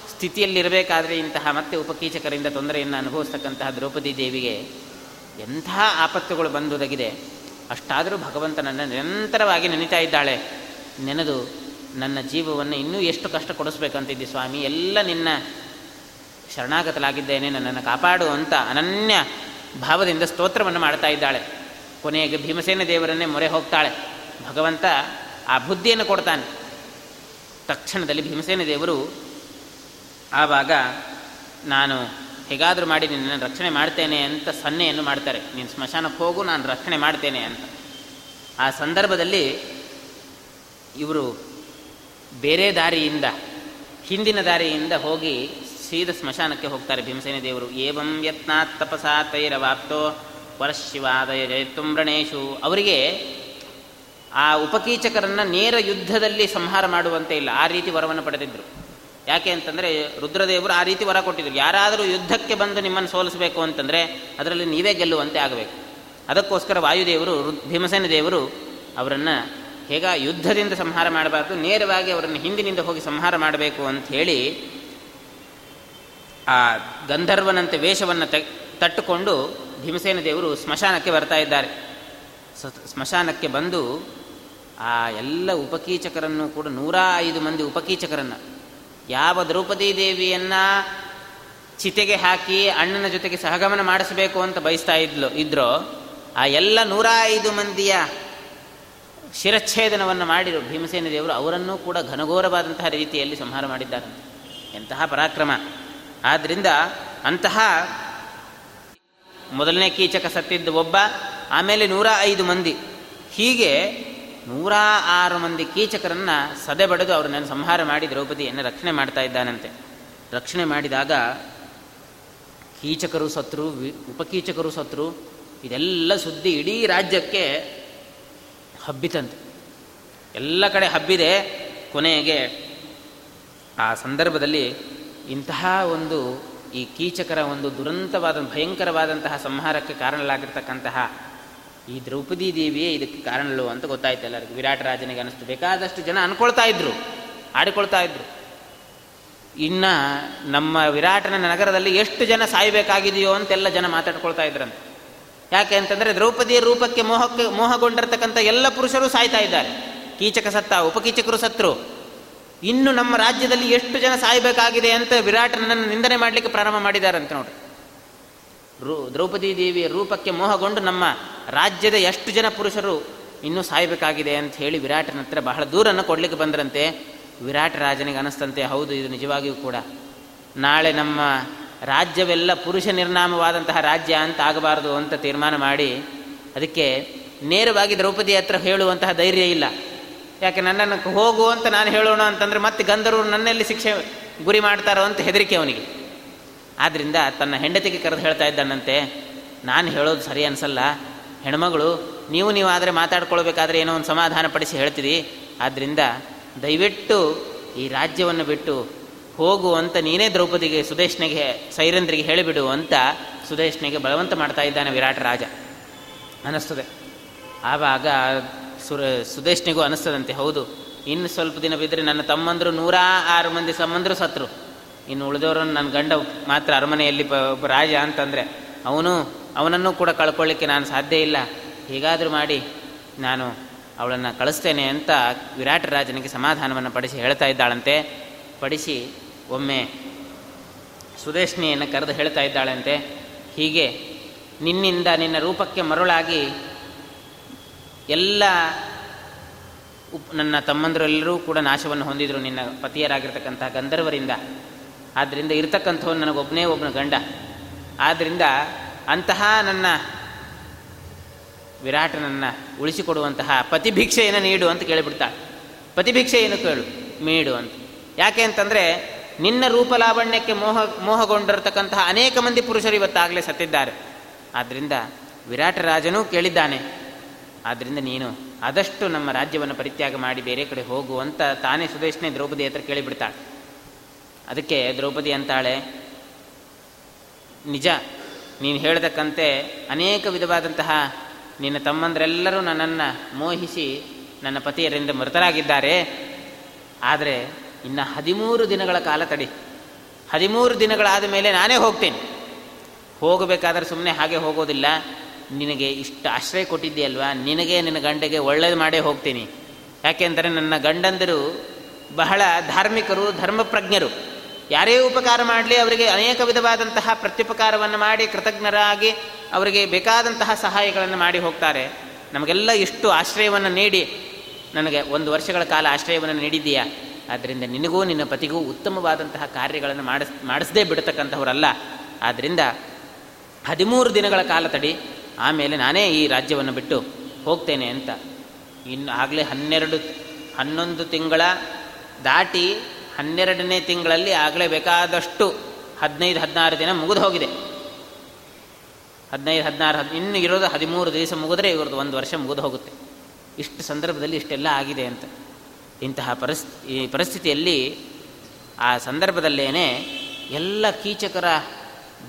ಸ್ಥಿತಿಯಲ್ಲಿರಬೇಕಾದ್ರೆ ಇಂತಹ ಮತ್ತೆ ಉಪಕೀಚಕರಿಂದ ತೊಂದರೆಯನ್ನು ಅನುಭವಿಸ್ತಕ್ಕಂತಹ ದ್ರೌಪದಿ ದೇವಿಗೆ ಎಂತಹ ಆಪತ್ತುಗಳು ಬಂದುದಗಿದೆ ಅಷ್ಟಾದರೂ ಭಗವಂತನನ್ನು ನಿರಂತರವಾಗಿ ನೆನೀತಾ ಇದ್ದಾಳೆ. ನೆನೆದು ನನ್ನ ಜೀವವನ್ನು ಇನ್ನೂ ಎಷ್ಟು ಕಷ್ಟ ಕೊಡಿಸ್ಬೇಕಂತಿದ್ದಿ ಸ್ವಾಮಿ? ಎಲ್ಲ ನಿನ್ನ ಶರಣಾಗತಲಾಗಿದ್ದೇನೆ. ನನ್ನನ್ನು ಕಾಪಾಡು ಅಂತ ಅನನ್ಯ ಭಾವದಿಂದ ಸ್ತೋತ್ರವನ್ನು ಮಾಡ್ತಾ ಇದ್ದಾಳೆ. ಕೊನೆಗೆ ಭೀಮಸೇನ ದೇವರನ್ನೇ ಮೊರೆ ಹೋಗ್ತಾಳೆ. ಭಗವಂತ ಆ ಬುದ್ಧಿಯನ್ನು ಕೊಡ್ತಾನೆ. ತಕ್ಷಣದಲ್ಲಿ ಭೀಮಸೇನ ದೇವರು ಆವಾಗ, ನಾನು ಹೇಗಾದರೂ ಮಾಡಿ ನಿನ್ನನ್ನು ರಕ್ಷಣೆ ಮಾಡ್ತೇನೆ ಅಂತ ಸನ್ನೆಯನ್ನು ಮಾಡ್ತಾರೆ. ನೀನು ಸ್ಮಶಾನಕ್ಕೆ ಹೋಗು, ನಾನು ರಕ್ಷಣೆ ಮಾಡ್ತೇನೆ ಅಂತ. ಆ ಸಂದರ್ಭದಲ್ಲಿ ಇವರು ಬೇರೆ ದಾರಿಯಿಂದ, ಹಿಂದಿನ ದಾರಿಯಿಂದ ಹೋಗಿ ಸೀದ ಸ್ಮಶಾನಕ್ಕೆ ಹೋಗ್ತಾರೆ ಭೀಮಸೇನ ದೇವರು. ಏವಂ ಯತ್ನಾತ್ ತಪಸಾ ತೈರವಾಪ್ತೋ ವರಶಿವಾದಯ ಜಯತುಂಬ್ರಣೇಶು. ಅವರಿಗೆ ಆ ಉಪಕೀಚಕರನ್ನು ನೇರ ಯುದ್ಧದಲ್ಲಿ ಸಂಹಾರ ಮಾಡುವಂತೆ ಇಲ್ಲ. ಆ ರೀತಿ ವರವನ್ನು ಪಡೆದಿದ್ದರು ಯಾಕೆ ಅಂತಂದರೆ ರುದ್ರದೇವರು ಆ ರೀತಿ ವರ ಕೊಟ್ಟಿದ್ರು. ಯಾರಾದರೂ ಯುದ್ಧಕ್ಕೆ ಬಂದು ನಿಮ್ಮನ್ನು ಸೋಲಿಸಬೇಕು ಅಂತಂದರೆ ಅದರಲ್ಲಿ ನೀವೇ ಗೆಲ್ಲುವಂತೆ ಆಗಬೇಕು. ಅದಕ್ಕೋಸ್ಕರ ವಾಯುದೇವರು ಭೀಮಸೇನ ದೇವರು ಅವರನ್ನು ಹೇಗ ಯುದ್ಧದಿಂದ ಸಂಹಾರ ಮಾಡಬಾರ್ದು, ನೇರವಾಗಿ ಅವರನ್ನು ಹಿಂದಿನಿಂದ ಹೋಗಿ ಸಂಹಾರ ಮಾಡಬೇಕು ಅಂತ ಹೇಳಿ ಆ ಗಂಧರ್ವನಂತೆ ವೇಷವನ್ನು ತಟ್ಟುಕೊಂಡು ಭೀಮಸೇನ ದೇವರು ಸ್ಮಶಾನಕ್ಕೆ ಬರ್ತಾ ಇದ್ದಾರೆ. ಸ್ಮಶಾನಕ್ಕೆ ಬಂದು ಆ ಎಲ್ಲ ಉಪಕೀಚಕರನ್ನು ಕೂಡ ನೂರ ಐದು ಮಂದಿ ಉಪಕೀಚಕರನ್ನು ಯಾವ ದ್ರೌಪದಿ ದೇವಿಯನ್ನು ಚಿತೆಗೆ ಹಾಕಿ ಅಣ್ಣನ ಜೊತೆಗೆ ಸಹಗಮನ ಮಾಡಿಸಬೇಕು ಅಂತ ಬಯಸ್ತಾ ಇದ್ಲು, ಇದ್ರು, ಆ ಎಲ್ಲ ನೂರ ಐದು ಮಂದಿಯ ಶಿರಚ್ಛೇದನವನ್ನು ಮಾಡಿರು ಭೀಮಸೇನ ದೇವರು. ಅವರನ್ನೂ ಕೂಡ ಘನಘೋರವಾದಂತಹ ರೀತಿಯಲ್ಲಿ ಸಂಹಾರ ಮಾಡಿದ್ದಾರೆ ಎಂತಹ ಪರಾಕ್ರಮ. ಆದ್ದರಿಂದ ಅಂತಹ ಮೊದಲನೇ ಕೀಚಕ ಸತ್ತಿದ್ದ ಒಬ್ಬ, ಆಮೇಲೆ ನೂರ ಐದು ಮಂದಿ. ಹೀಗೆ ನೂರ ಆರು ಮಂದಿ ಕೀಚಕರನ್ನು ಸದೆ ಬಡಿದು ಅವರನ್ನು ಸಂಹಾರ ಮಾಡಿ ದ್ರೌಪದಿಯನ್ನು ರಕ್ಷಣೆ ಮಾಡ್ತಾ ಇದ್ದಾನಂತೆ. ರಕ್ಷಣೆ ಮಾಡಿದಾಗ ಕೀಚಕರು ಸತ್ರು ಉಪಕೀಚಕರು ಸತ್ರು, ಇದೆಲ್ಲ ಸುದ್ದಿ ಇಡೀ ರಾಜ್ಯಕ್ಕೆ ಹಬ್ಬಿತಂತೆ. ಎಲ್ಲ ಕಡೆ ಹಬ್ಬಿದೆ. ಕೊನೆಗೆ ಆ ಸಂದರ್ಭದಲ್ಲಿ ಇಂತಹ ಒಂದು ಈ ಕೀಚಕರ ಒಂದು ದುರಂತವಾದ, ಭಯಂಕರವಾದಂತಹ ಸಂಹಾರಕ್ಕೆ ಕಾರಣಲಾಗಿರ್ತಕ್ಕಂತಹ ಈ ದ್ರೌಪದಿ ದೇವಿಯೇ ಇದಕ್ಕೆ ಕಾರಣಲೋ ಅಂತ ಗೊತ್ತಾಯ್ತು ಎಲ್ಲರಿಗೂ. ವಿರಾಟ ರಾಜನಿಗೆ ಅನಿಸ್ತು. ಬೇಕಾದಷ್ಟು ಜನ ಅನ್ಕೊಳ್ತಾ ಇದ್ರು, ಆಡಿಕೊಳ್ತಾ ಇದ್ರು. ಇನ್ನ ನಮ್ಮ ವಿರಾಟನ ನಗರದಲ್ಲಿ ಎಷ್ಟು ಜನ ಸಾಯಬೇಕಾಗಿದೆಯೋ ಅಂತೆಲ್ಲ ಜನ ಮಾತಾಡ್ಕೊಳ್ತಾ ಇದ್ರಂತೆ. ಯಾಕೆ ಅಂತಂದರೆ ದ್ರೌಪದಿಯ ರೂಪಕ್ಕೆ ಮೋಹಕ್ಕೆ, ಮೋಹಗೊಂಡಿರ್ತಕ್ಕಂಥ ಎಲ್ಲ ಪುರುಷರು ಸಾಯ್ತಾ ಇದ್ದಾರೆ. ಕೀಚಕ ಸತ್ತ, ಉಪಕೀಚಕರು ಸತ್ರು. ಇನ್ನು ನಮ್ಮ ರಾಜ್ಯದಲ್ಲಿ ಎಷ್ಟು ಜನ ಸಾಯಬೇಕಾಗಿದೆ ಅಂತ ವಿರಾಟನನ್ನು ನಿಂದನೆ ಮಾಡಲಿಕ್ಕೆ ಪ್ರಾರಂಭ ಮಾಡಿದಾರಂತೆ ನೋಡಿ ರೂ, ದ್ರೌಪದಿ ದೇವಿಯ ರೂಪಕ್ಕೆ ಮೋಹಗೊಂಡು ನಮ್ಮ ರಾಜ್ಯದ ಎಷ್ಟು ಜನ ಪುರುಷರು ಇನ್ನೂ ಸಾಯಬೇಕಾಗಿದೆ ಅಂತ ಹೇಳಿ ವಿರಾಟನ ಹತ್ರ ಬಹಳ ದೂರನ್ನು ಕೊಡಲಿಕ್ಕೆ ಬಂದರಂತೆ. ವಿರಾಟ ರಾಜನಿಗೆ ಅನಿಸ್ತಂತೆ, ಹೌದು, ಇದು ನಿಜವಾಗಿಯೂ ಕೂಡ. ನಾಳೆ ನಮ್ಮ ರಾಜ್ಯವೆಲ್ಲ ಪುರುಷ ನಿರ್ನಾಮವಾದಂತಹ ರಾಜ್ಯ ಅಂತ ಆಗಬಾರದು ಅಂತ ತೀರ್ಮಾನ ಮಾಡಿ, ಅದಕ್ಕೆ ನೇರವಾಗಿ ದ್ರೌಪದಿ ಹತ್ರ ಹೇಳುವಂತಹ ಧೈರ್ಯ ಇಲ್ಲ. ಯಾಕೆ, ನನ್ನನ್ನು ಹೋಗು ಅಂತ ನಾನು ಹೇಳೋಣ ಅಂತಂದರೆ ಮತ್ತೆ ಗಂಧರ್ವರು ನನ್ನಲ್ಲಿ ಶಿಕ್ಷೆ ಗುರಿ ಮಾಡ್ತಾರೋ ಅಂತ ಹೆದರಿಕೆ ಅವನಿಗೆ. ಆದ್ದರಿಂದ ತನ್ನ ಹೆಂಡತಿಗೆ ಕರೆದು ಹೇಳ್ತಾ ಇದ್ದಾನಂತೆ, ನಾನು ಹೇಳೋದು ಸರಿ ಅನಿಸಲ್ಲ. ಹೆಣ್ಮಗಳು, ನೀವು ನೀವು ಆದರೆ ಮಾತಾಡ್ಕೊಳ್ಬೇಕಾದ್ರೆ ಏನೋ ಒಂದು ಸಮಾಧಾನ ಪಡಿಸಿ ಹೇಳ್ತೀರಿ. ಆದ್ದರಿಂದ ದಯವಿಟ್ಟು ಈ ರಾಜ್ಯವನ್ನು ಬಿಟ್ಟು ಹೋಗು ಅಂತ ನೀನೇ ದ್ರೌಪದಿಗೆ, ಸುದೇಶ್ನಿಗೆ, ಸೈರಂದ್ರಿಗೆ ಹೇಳಿಬಿಡು ಅಂತ ಸುದೇಶ್ನಿಗೆ ಬಲವಂತ ಮಾಡ್ತಾ ಇದ್ದಾನೆ ವಿರಾಟ ರಾಜ. ಅನ್ನಿಸ್ತದೆ. ಆವಾಗ ಸುರ, ಸುದೇಶ್ನಿಗೂ ಅನ್ನಿಸ್ತದಂತೆ, ಹೌದು, ಇನ್ನು ಸ್ವಲ್ಪ ದಿನ ಬಿದ್ದರೆ ನನ್ನ ತಮ್ಮಂದರು ನೂರ ಆರು ಮಂದಿ ಸಂಬಂಧರು ಸತ್ರು. ಇನ್ನು ಉಳಿದವರನ್ನು ನನ್ನ ಗಂಡ ಮಾತ್ರ ಅರಮನೆಯಲ್ಲಿ ರಾಜ ಅಂತಂದರೆ ಅವನು, ಅವನನ್ನು ಕೂಡ ಕಳ್ಕೊಳ್ಳಿಕ್ಕೆ ನಾನು ಸಾಧ್ಯ ಇಲ್ಲ. ಹೀಗಾದರೂ ಮಾಡಿ ನಾನು ಅವಳನ್ನು ಕಳಿಸ್ತೇನೆ ಅಂತ ವಿರಾಟ ರಾಜನಿಗೆ ಸಮಾಧಾನವನ್ನು ಪಡಿಸಿ ಹೇಳ್ತಾ ಇದ್ದಾಳಂತೆ. ಪಡಿಸಿ ಒಮ್ಮೆ ಸುದೇಶ್ನಿಯನ್ನು ಕರೆದು ಹೇಳ್ತಾ ಇದ್ದಾಳಂತೆ, ಹೀಗೆ ನಿನ್ನಿಂದ ನಿನ್ನ ರೂಪಕ್ಕೆ ಮರುಳಾಗಿ ಎಲ್ಲ ಉಪ್, ನನ್ನ ತಮ್ಮಂದರೆಲ್ಲರೂ ಕೂಡ ನಾಶವನ್ನು ಹೊಂದಿದರು ನಿನ್ನ ಪತಿಯರಾಗಿರ್ತಕ್ಕಂಥ ಗಂಧರ್ವರಿಂದ. ಆದ್ದರಿಂದ ಇರ್ತಕ್ಕಂಥವನು ನನಗೊಬ್ಬನೇ ಒಬ್ಬನ ಗಂಡ. ಆದ್ದರಿಂದ ಅಂತಹ ನನ್ನ ವಿರಾಟನನ್ನು ಉಳಿಸಿಕೊಡುವಂತಹ ಪತಿಭಿಕ್ಷೆಯನ್ನು ನೀಡು ಅಂತ ಕೇಳಿಬಿಡ್ತಾಳೆ ಏನು ಕೇಳು? ಮೇಡು ಅಂತ. ಯಾಕೆ ಅಂತಂದರೆ ನಿನ್ನ ರೂಪಲಾವಣ್ಯಕ್ಕೆ ಮೋಹ, ಮೋಹಗೊಂಡಿರತಕ್ಕಂತಹ ಅನೇಕ ಮಂದಿ ಪುರುಷರು ಇವತ್ತಾಗಲೇ ಸತ್ತಿದ್ದಾರೆ. ಆದ್ದರಿಂದ ವಿರಾಟ ರಾಜನೂ ಕೇಳಿದ್ದಾನೆ. ಆದ್ದರಿಂದ ನೀನು ಆದಷ್ಟು ನಮ್ಮ ರಾಜ್ಯವನ್ನು ಪರಿತ್ಯಾಗ ಮಾಡಿ ಬೇರೆ ಕಡೆ ಹೋಗು ಅಂತ ತಾನೇ ಸುದೇಶನೇ ದ್ರೌಪದಿ ಹತ್ರ ಕೇಳಿಬಿಡ್ತಾಳೆ. ಅದಕ್ಕೆ ದ್ರೌಪದಿ ಅಂತಾಳೆ, ನಿಜ, ನೀನು ಹೇಳತಕ್ಕಂತೆ ಅನೇಕ ವಿಧವಾದಂತಹ ನಿನ್ನ ತಮ್ಮಂದರೆಲ್ಲರೂ ನನ್ನನ್ನು ಮೋಹಿಸಿ ನನ್ನ ಪತಿಯರಿಂದ ಮೃತರಾಗಿದ್ದಾರೆ. ಆದರೆ ಇನ್ನು ಹದಿಮೂರು ದಿನಗಳ ಕಾಲ ತಡಿ. ಹದಿಮೂರು ದಿನಗಳಾದ ಮೇಲೆ ನಾನೇ ಹೋಗ್ತೇನೆ. ಹೋಗಬೇಕಾದ್ರೆ ಸುಮ್ಮನೆ ಹಾಗೆ ಹೋಗೋದಿಲ್ಲ. ನಿನಗೆ ಇಷ್ಟು ಆಶ್ರಯ ಕೊಟ್ಟಿದ್ದೀಯಲ್ವಾ ನಿನಗೆ ನಿನ್ನ ಗಂಡಗೆ ಒಳ್ಳೇದು ಮಾಡೇ ಹೋಗ್ತೀನಿ. ಯಾಕೆಂದರೆ ನನ್ನ ಗಂಡಂದರು ಬಹಳ ಧಾರ್ಮಿಕರು, ಧರ್ಮಪ್ರಜ್ಞರು. ಯಾರೇ ಉಪಕಾರ ಮಾಡಲಿ, ಅವರಿಗೆ ಅನೇಕ ವಿಧವಾದಂತಹ ಪ್ರತ್ಯುಪಕಾರವನ್ನು ಮಾಡಿ, ಕೃತಜ್ಞರಾಗಿ ಅವರಿಗೆ ಬೇಕಾದಂತಹ ಸಹಾಯಗಳನ್ನು ಮಾಡಿ ಹೋಗ್ತಾರೆ. ನಮಗೆಲ್ಲ ಇಷ್ಟು ಆಶ್ರಯವನ್ನು ನೀಡಿ, ನನಗೆ ಒಂದು ವರ್ಷಗಳ ಕಾಲ ಆಶ್ರಯವನ್ನು ನೀಡಿದ್ದೀಯಾ? ಆದ್ದರಿಂದ ನಿನಗೂ ನಿನ್ನ ಪತಿಗೂ ಉತ್ತಮವಾದಂತಹ ಕಾರ್ಯಗಳನ್ನು ಮಾಡಿಸ್, ಮಾಡಿಸದೇ ಬಿಡತಕ್ಕಂಥವರಲ್ಲ. ಆದ್ದರಿಂದ ಹದಿಮೂರು ದಿನಗಳ ಕಾಲ ತಡಿ, ಆಮೇಲೆ ನಾನೇ ಈ ರಾಜ್ಯವನ್ನು ಬಿಟ್ಟು ಹೋಗ್ತೇನೆ ಅಂತ. ಇನ್ನು ಆಗಲೇ ಹನ್ನೆರಡು, ಹನ್ನೊಂದು ತಿಂಗಳ ದಾಟಿ ಹನ್ನೆರಡನೇ ತಿಂಗಳಲ್ಲಿ ಆಗಲೇ ಬೇಕಾದಷ್ಟು ಹದಿನೈದು, ಹದಿನಾರು ದಿನ ಮುಗಿದು ಹೋಗಿದೆ. ಹದಿನೈದು, ಹದಿನಾರು, ಹದ್, ಇನ್ನು ಇರೋದು ಹದಿಮೂರು ದಿವಸ ಮುಗಿದ್ರೆ ಇವ್ರದ್ದು ಒಂದು ವರ್ಷ ಮುಗಿದು ಹೋಗುತ್ತೆ. ಇಷ್ಟು ಸಂದರ್ಭದಲ್ಲಿ ಇಷ್ಟೆಲ್ಲ ಆಗಿದೆ ಅಂತ. ಇಂತಹ ಪರಿಸ್ಥಿತಿ ಈ ಪರಿಸ್ಥಿತಿಯಲ್ಲಿ ಆ ಸಂದರ್ಭದಲ್ಲೇನೆ ಎಲ್ಲ ಕೀಚಕರ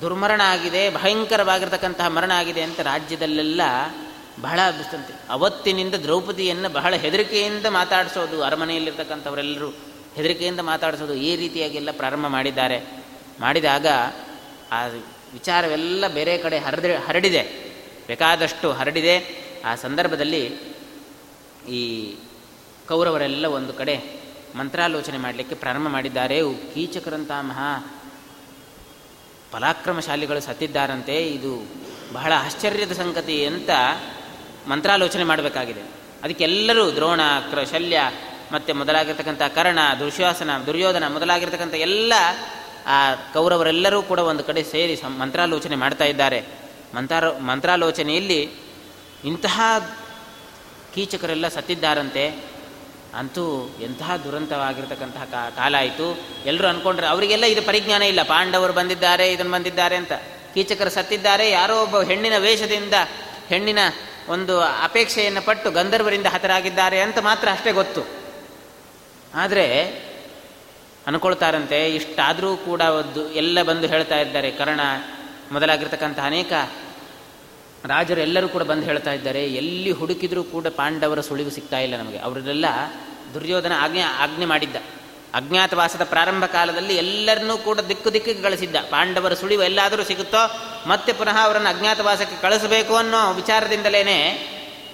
ದುರ್ಮರಣ ಆಗಿದೆ, ಭಯಂಕರವಾಗಿರ್ತಕ್ಕಂತಹ ಮರಣ ಆಗಿದೆ ಅಂತ ರಾಜ್ಯದಲ್ಲೆಲ್ಲ ಬಹಳ ಅಭಿಸ್ತಂತೆ ಅವತ್ತಿನಿಂದ ದ್ರೌಪದಿಯನ್ನು ಬಹಳ ಹೆದರಿಕೆಯಿಂದ ಮಾತಾಡಿಸೋದು, ಅರಮನೆಯಲ್ಲಿರ್ತಕ್ಕಂಥವರೆಲ್ಲರೂ ಹೆದರಿಕೆಯಿಂದ ಮಾತಾಡಿಸೋದು ಈ ರೀತಿಯಾಗೆಲ್ಲ ಪ್ರಾರಂಭ ಮಾಡಿದ್ದಾರೆ. ಮಾಡಿದಾಗ ಆ ವಿಚಾರವೆಲ್ಲ ಬೇರೆ ಕಡೆ ಹರಿದ, ಹರಡಿದೆ. ಬೇಕಾದಷ್ಟು ಹರಡಿದೆ. ಆ ಸಂದರ್ಭದಲ್ಲಿ ಈ ಕೌರವರೆಲ್ಲ ಒಂದು ಕಡೆ ಮಂತ್ರಾಲೋಚನೆ ಮಾಡಲಿಕ್ಕೆ ಪ್ರಾರಂಭ ಮಾಡಿದ್ದಾರೆ. ಕೀಚಕರಂತಹ ಮಹಾ ಫಲಾಕ್ರಮಶಾಲಿಗಳು ಸತ್ತಿದ್ದಾರಂತೆ. ಇದು ಬಹಳ ಆಶ್ಚರ್ಯದ ಸಂಗತಿ ಅಂತ ಮಂತ್ರಾಲೋಚನೆ ಮಾಡಬೇಕಾಗಿದೆ. ಅದಕ್ಕೆಲ್ಲರೂ ದ್ರೋಣ ಕ್ರ ಶಲ್ಯ ಮತ್ತು ಮೊದಲಾಗಿರ್ತಕ್ಕಂಥ ಕರ್ಣ, ದುರ್ಶಾಸನ, ದುರ್ಯೋಧನ ಮೊದಲಾಗಿರ್ತಕ್ಕಂಥ ಎಲ್ಲ, ಆ ಕೌರವರೆಲ್ಲರೂ ಕೂಡ ಒಂದು ಕಡೆ ಸೇರಿ ಮಂತ್ರಾಲೋಚನೆ ಮಾಡ್ತಾ ಇದ್ದಾರೆ. ಮಂತ್ರ ಮಂತ್ರಾಲೋಚನೆಯಲ್ಲಿ ಇಂತಹ ಕೀಚಕರೆಲ್ಲ ಸತ್ತಿದ್ದಾರಂತೆ, ಅಂತೂ ಎಂತಹ ದುರಂತವಾಗಿರ್ತಕ್ಕಂತಹ ಕಾಲ ಆಯಿತು. ಎಲ್ಲರೂ ಅಂದ್ಕೊಂಡ್ರೆ ಅವರಿಗೆಲ್ಲ ಇದು ಪರಿಜ್ಞಾನ ಇಲ್ಲ. ಪಾಂಡವರು ಬಂದಿದ್ದಾರೆ ಇದನ್ನು ಬಂದಿದ್ದಾರೆ ಅಂತ. ಕೀಚಕರು ಸತ್ತಿದ್ದಾರೆ, ಯಾರೋ ಒಬ್ಬ ಹೆಣ್ಣಿನ ವೇಷದಿಂದ, ಹೆಣ್ಣಿನ ಒಂದು ಅಪೇಕ್ಷೆಯನ್ನು ಪಟ್ಟು ಗಂಧರ್ವರಿಂದ ಹತರಾಗಿದ್ದಾರೆ ಅಂತ ಮಾತ್ರ ಅಷ್ಟೇ ಗೊತ್ತು. ಆದರೆ ಅನ್ಕೊಳ್ತಾರಂತೆ, ಇಷ್ಟಾದರೂ ಕೂಡ ಒಂದು ಎಲ್ಲ ಬಂದು ಹೇಳ್ತಾ ಇದ್ದಾರೆ, ಕರ್ಣ ಮೊದಲಾಗಿರ್ತಕ್ಕಂಥ ಅನೇಕ ರಾಜರು ಎಲ್ಲರೂ ಕೂಡ ಬಂದು ಹೇಳ್ತಾ ಇದ್ದಾರೆ, ಎಲ್ಲಿ ಹುಡುಕಿದ್ರೂ ಕೂಡ ಪಾಂಡವರ ಸುಳಿವು ಸಿಗ್ತಾ ಇಲ್ಲ ನಮಗೆ. ಅವರೆಲ್ಲ ದುರ್ಯೋಧನ ಆಜ್ಞೆ ಆಜ್ಞೆ ಮಾಡಿದ್ದ. ಅಜ್ಞಾತವಾಸದ ಪ್ರಾರಂಭ ಕಾಲದಲ್ಲಿ ಎಲ್ಲರನ್ನೂ ಕೂಡ ದಿಕ್ಕು ದಿಕ್ಕಿಗೆ ಕಳಿಸಿದ್ದ. ಪಾಂಡವರ ಸುಳಿವು ಎಲ್ಲಾದರೂ ಸಿಗುತ್ತೋ, ಮತ್ತೆ ಪುನಃ ಅವರನ್ನು ಅಜ್ಞಾತವಾಸಕ್ಕೆ ಕಳಿಸಬೇಕು ಅನ್ನೋ ವಿಚಾರದಿಂದಲೇ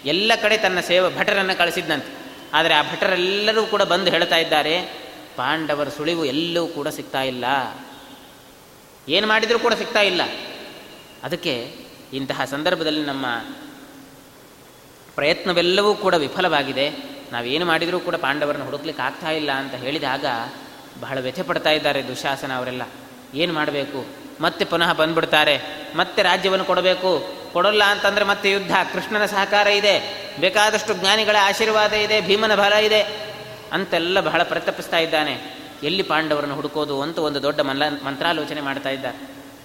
ಎಲ್ಲ ಕಡೆ ತನ್ನ ಸೇವ ಭಟರನ್ನು ಕಳಿಸಿದ್ದಂತೆ ಆದರೆ ಆ ಭಟರೆಲ್ಲರೂ ಕೂಡ ಬಂದು ಹೇಳ್ತಾ ಇದ್ದಾರೆ, ಪಾಂಡವರ ಸುಳಿವು ಎಲ್ಲೂ ಕೂಡ ಸಿಗ್ತಾ ಇಲ್ಲ. ಏನು ಮಾಡಿದರೂ ಕೂಡ ಸಿಗ್ತಾ ಇಲ್ಲ. ಅದಕ್ಕೆ ಇಂತಹ ಸಂದರ್ಭದಲ್ಲಿ ನಮ್ಮ ಪ್ರಯತ್ನವೆಲ್ಲವೂ ಕೂಡ ವಿಫಲವಾಗಿದೆ. ನಾವೇನು ಮಾಡಿದರೂ ಕೂಡ ಪಾಂಡವರನ್ನು ಹುಡುಕ್ಲಿಕ್ಕೆ ಆಗ್ತಾ ಇಲ್ಲ ಅಂತ ಹೇಳಿದಾಗ ಬಹಳ ವ್ಯಥೆ ಪಡ್ತಾ ಇದ್ದಾರೆ ದುಶಾಸನ ಅವರೆಲ್ಲ. ಏನು ಮಾಡಬೇಕು? ಮತ್ತೆ ಪುನಃ ಬಂದ್ಬಿಡ್ತಾರೆ. ಮತ್ತೆ ರಾಜ್ಯವನ್ನು ಕೊಡಬೇಕು. ಕೊಡಲ್ಲ ಅಂತಂದರೆ ಮತ್ತೆ ಯುದ್ಧ. ಕೃಷ್ಣನ ಸಹಕಾರ ಇದೆ. ಬೇಕಾದಷ್ಟು ಜ್ಞಾನಿಗಳ ಆಶೀರ್ವಾದ ಇದೆ, ಭೀಮನ ಬಲ ಇದೆ ಅಂತೆಲ್ಲ ಬಹಳ ಪ್ರತಪಿಸ್ತಾ ಇದ್ದಾನೆ. ಎಲ್ಲಿ ಪಾಂಡವರನ್ನು ಹುಡುಕೋದು ಅಂತ ಒಂದು ದೊಡ್ಡ ಮಲ್ಲ ಮಂತ್ರಾಲೋಚನೆ ಮಾಡ್ತಾ ಇದ್ದಾರೆ.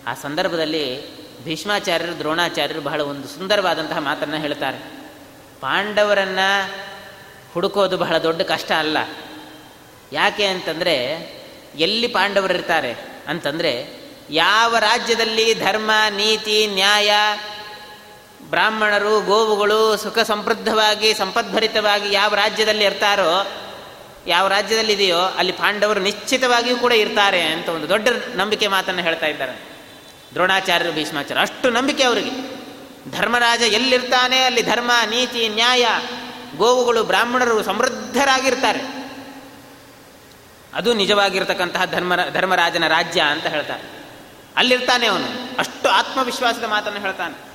ಆ ಸಂದರ್ಭದಲ್ಲಿ ಭೀಷ್ಮಾಚಾರ್ಯರು, ದ್ರೋಣಾಚಾರ್ಯರು ಬಹಳ ಒಂದು ಸುಂದರವಾದಂತಹ ಮಾತನ್ನು ಹೇಳ್ತಾರೆ. ಪಾಂಡವರನ್ನು ಹುಡುಕೋದು ಬಹಳ ದೊಡ್ಡ ಕಷ್ಟ ಅಲ್ಲ. ಯಾಕೆ ಅಂತಂದರೆ ಎಲ್ಲಿ ಪಾಂಡವರಿರ್ತಾರೆ ಅಂತಂದರೆ ಯಾವ ರಾಜ್ಯದಲ್ಲಿ ಧರ್ಮ, ನೀತಿ, ನ್ಯಾಯ ಬ್ರಾಹ್ಮಣರು, ಗೋವುಗಳು ಸುಖ ಸಮೃದ್ಧವಾಗಿ, ಸಂಪದ್ಭರಿತವಾಗಿ ಯಾವ ರಾಜ್ಯದಲ್ಲಿ ಇರ್ತಾರೋ, ಯಾವ ರಾಜ್ಯದಲ್ಲಿ ಇದೆಯೋ ಅಲ್ಲಿ ಪಾಂಡವರು ನಿಶ್ಚಿತವಾಗಿಯೂ ಕೂಡ ಇರ್ತಾರೆ ಅಂತ ಒಂದು ದೊಡ್ಡ ನಂಬಿಕೆ ಮಾತನ್ನು ಹೇಳ್ತಾ ಇದ್ದಾರೆ. ದ್ರೋಣಾಚಾರ್ಯರು ಭೀಷ್ಮಾಚಾರ್ಯ ಅಷ್ಟು ನಂಬಿಕೆ ಅವರಿಗೆ. ಧರ್ಮರಾಜ ಎಲ್ಲಿರ್ತಾನೆ ಅಲ್ಲಿ ಧರ್ಮ, ನೀತಿ, ನ್ಯಾಯ, ಗೋವುಗಳು ಬ್ರಾಹ್ಮಣರು ಸಮೃದ್ಧರಾಗಿರ್ತಾರೆ. ಅದು ನಿಜವಾಗಿರ್ತಕ್ಕಂತಹ ಧರ್ಮ, ಧರ್ಮರಾಜನ ರಾಜ್ಯ ಅಂತ ಹೇಳ್ತಾರೆ. ಅಲ್ಲಿರ್ತಾನೆ ಅವನು. ಅಷ್ಟು ಆತ್ಮವಿಶ್ವಾಸದ ಮಾತನ್ನು ಹೇಳ್ತಾನೆ.